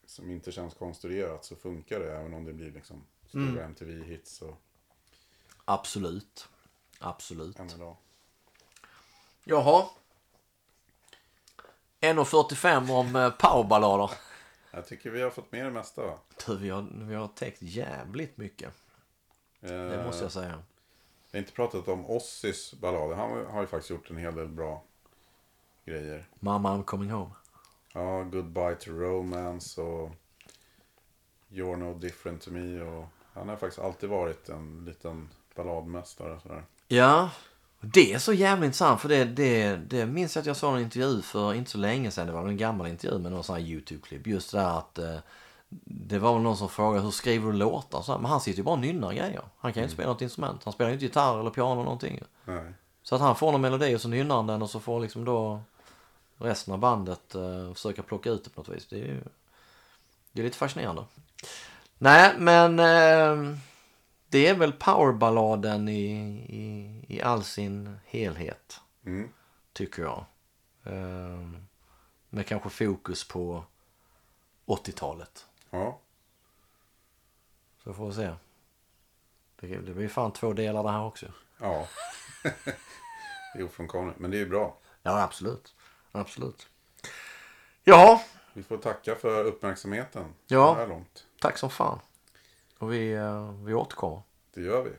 som inte känns konstruerat så funkar det. Även om det blir liksom stora MTV-hits och
Absolut. Absolut.
än idag.
Jaha. 1.45 om eh, powerballader.
Jag tycker vi har fått med det mesta va?
Du, vi har, vi har täckt jävligt mycket. Det måste jag säga.
Har inte pratat om Ossis ballader. Han har ju faktiskt gjort en hel del bra grejer.
Mamma I'm coming home.
Ja, Goodbye to Romance och You're No Different to Me. Och han har faktiskt alltid varit en liten balladmästare. Sådär.
Ja, det är så jävla intressant för det, det, det minns jag att jag såg en intervju för inte så länge sedan. Det var en gammal intervju med någon sån här YouTube-klipp. Just det där att eh, det var väl någon som frågade hur skriver du låtar? Så här, men han sitter ju bara och nynnar grejer. Han kan ju inte spela något instrument. Han spelar ju inte gitarr eller piano eller någonting.
Nej.
Så att han får någon melodi och så nynnar han den och så får liksom då resten av bandet eh, försöka plocka ut det på något vis. Det är ju det är lite fascinerande. Nej, men eh, det är väl powerballaden i, i, i all sin helhet,
Mm.
tycker jag. Eh, med kanske fokus på 80-talet.
Ja.
Så får vi se. Det, det blir fan två delar det här också.
ja. det är ofrånkomligt. Men det är ju bra.
Ja, absolut. Absolut. Ja,
Vi får tacka för uppmärksamheten.
Ja.
Så här långt.
tack som fan. Och vi, eh, vi återkommer.
Det gör vi.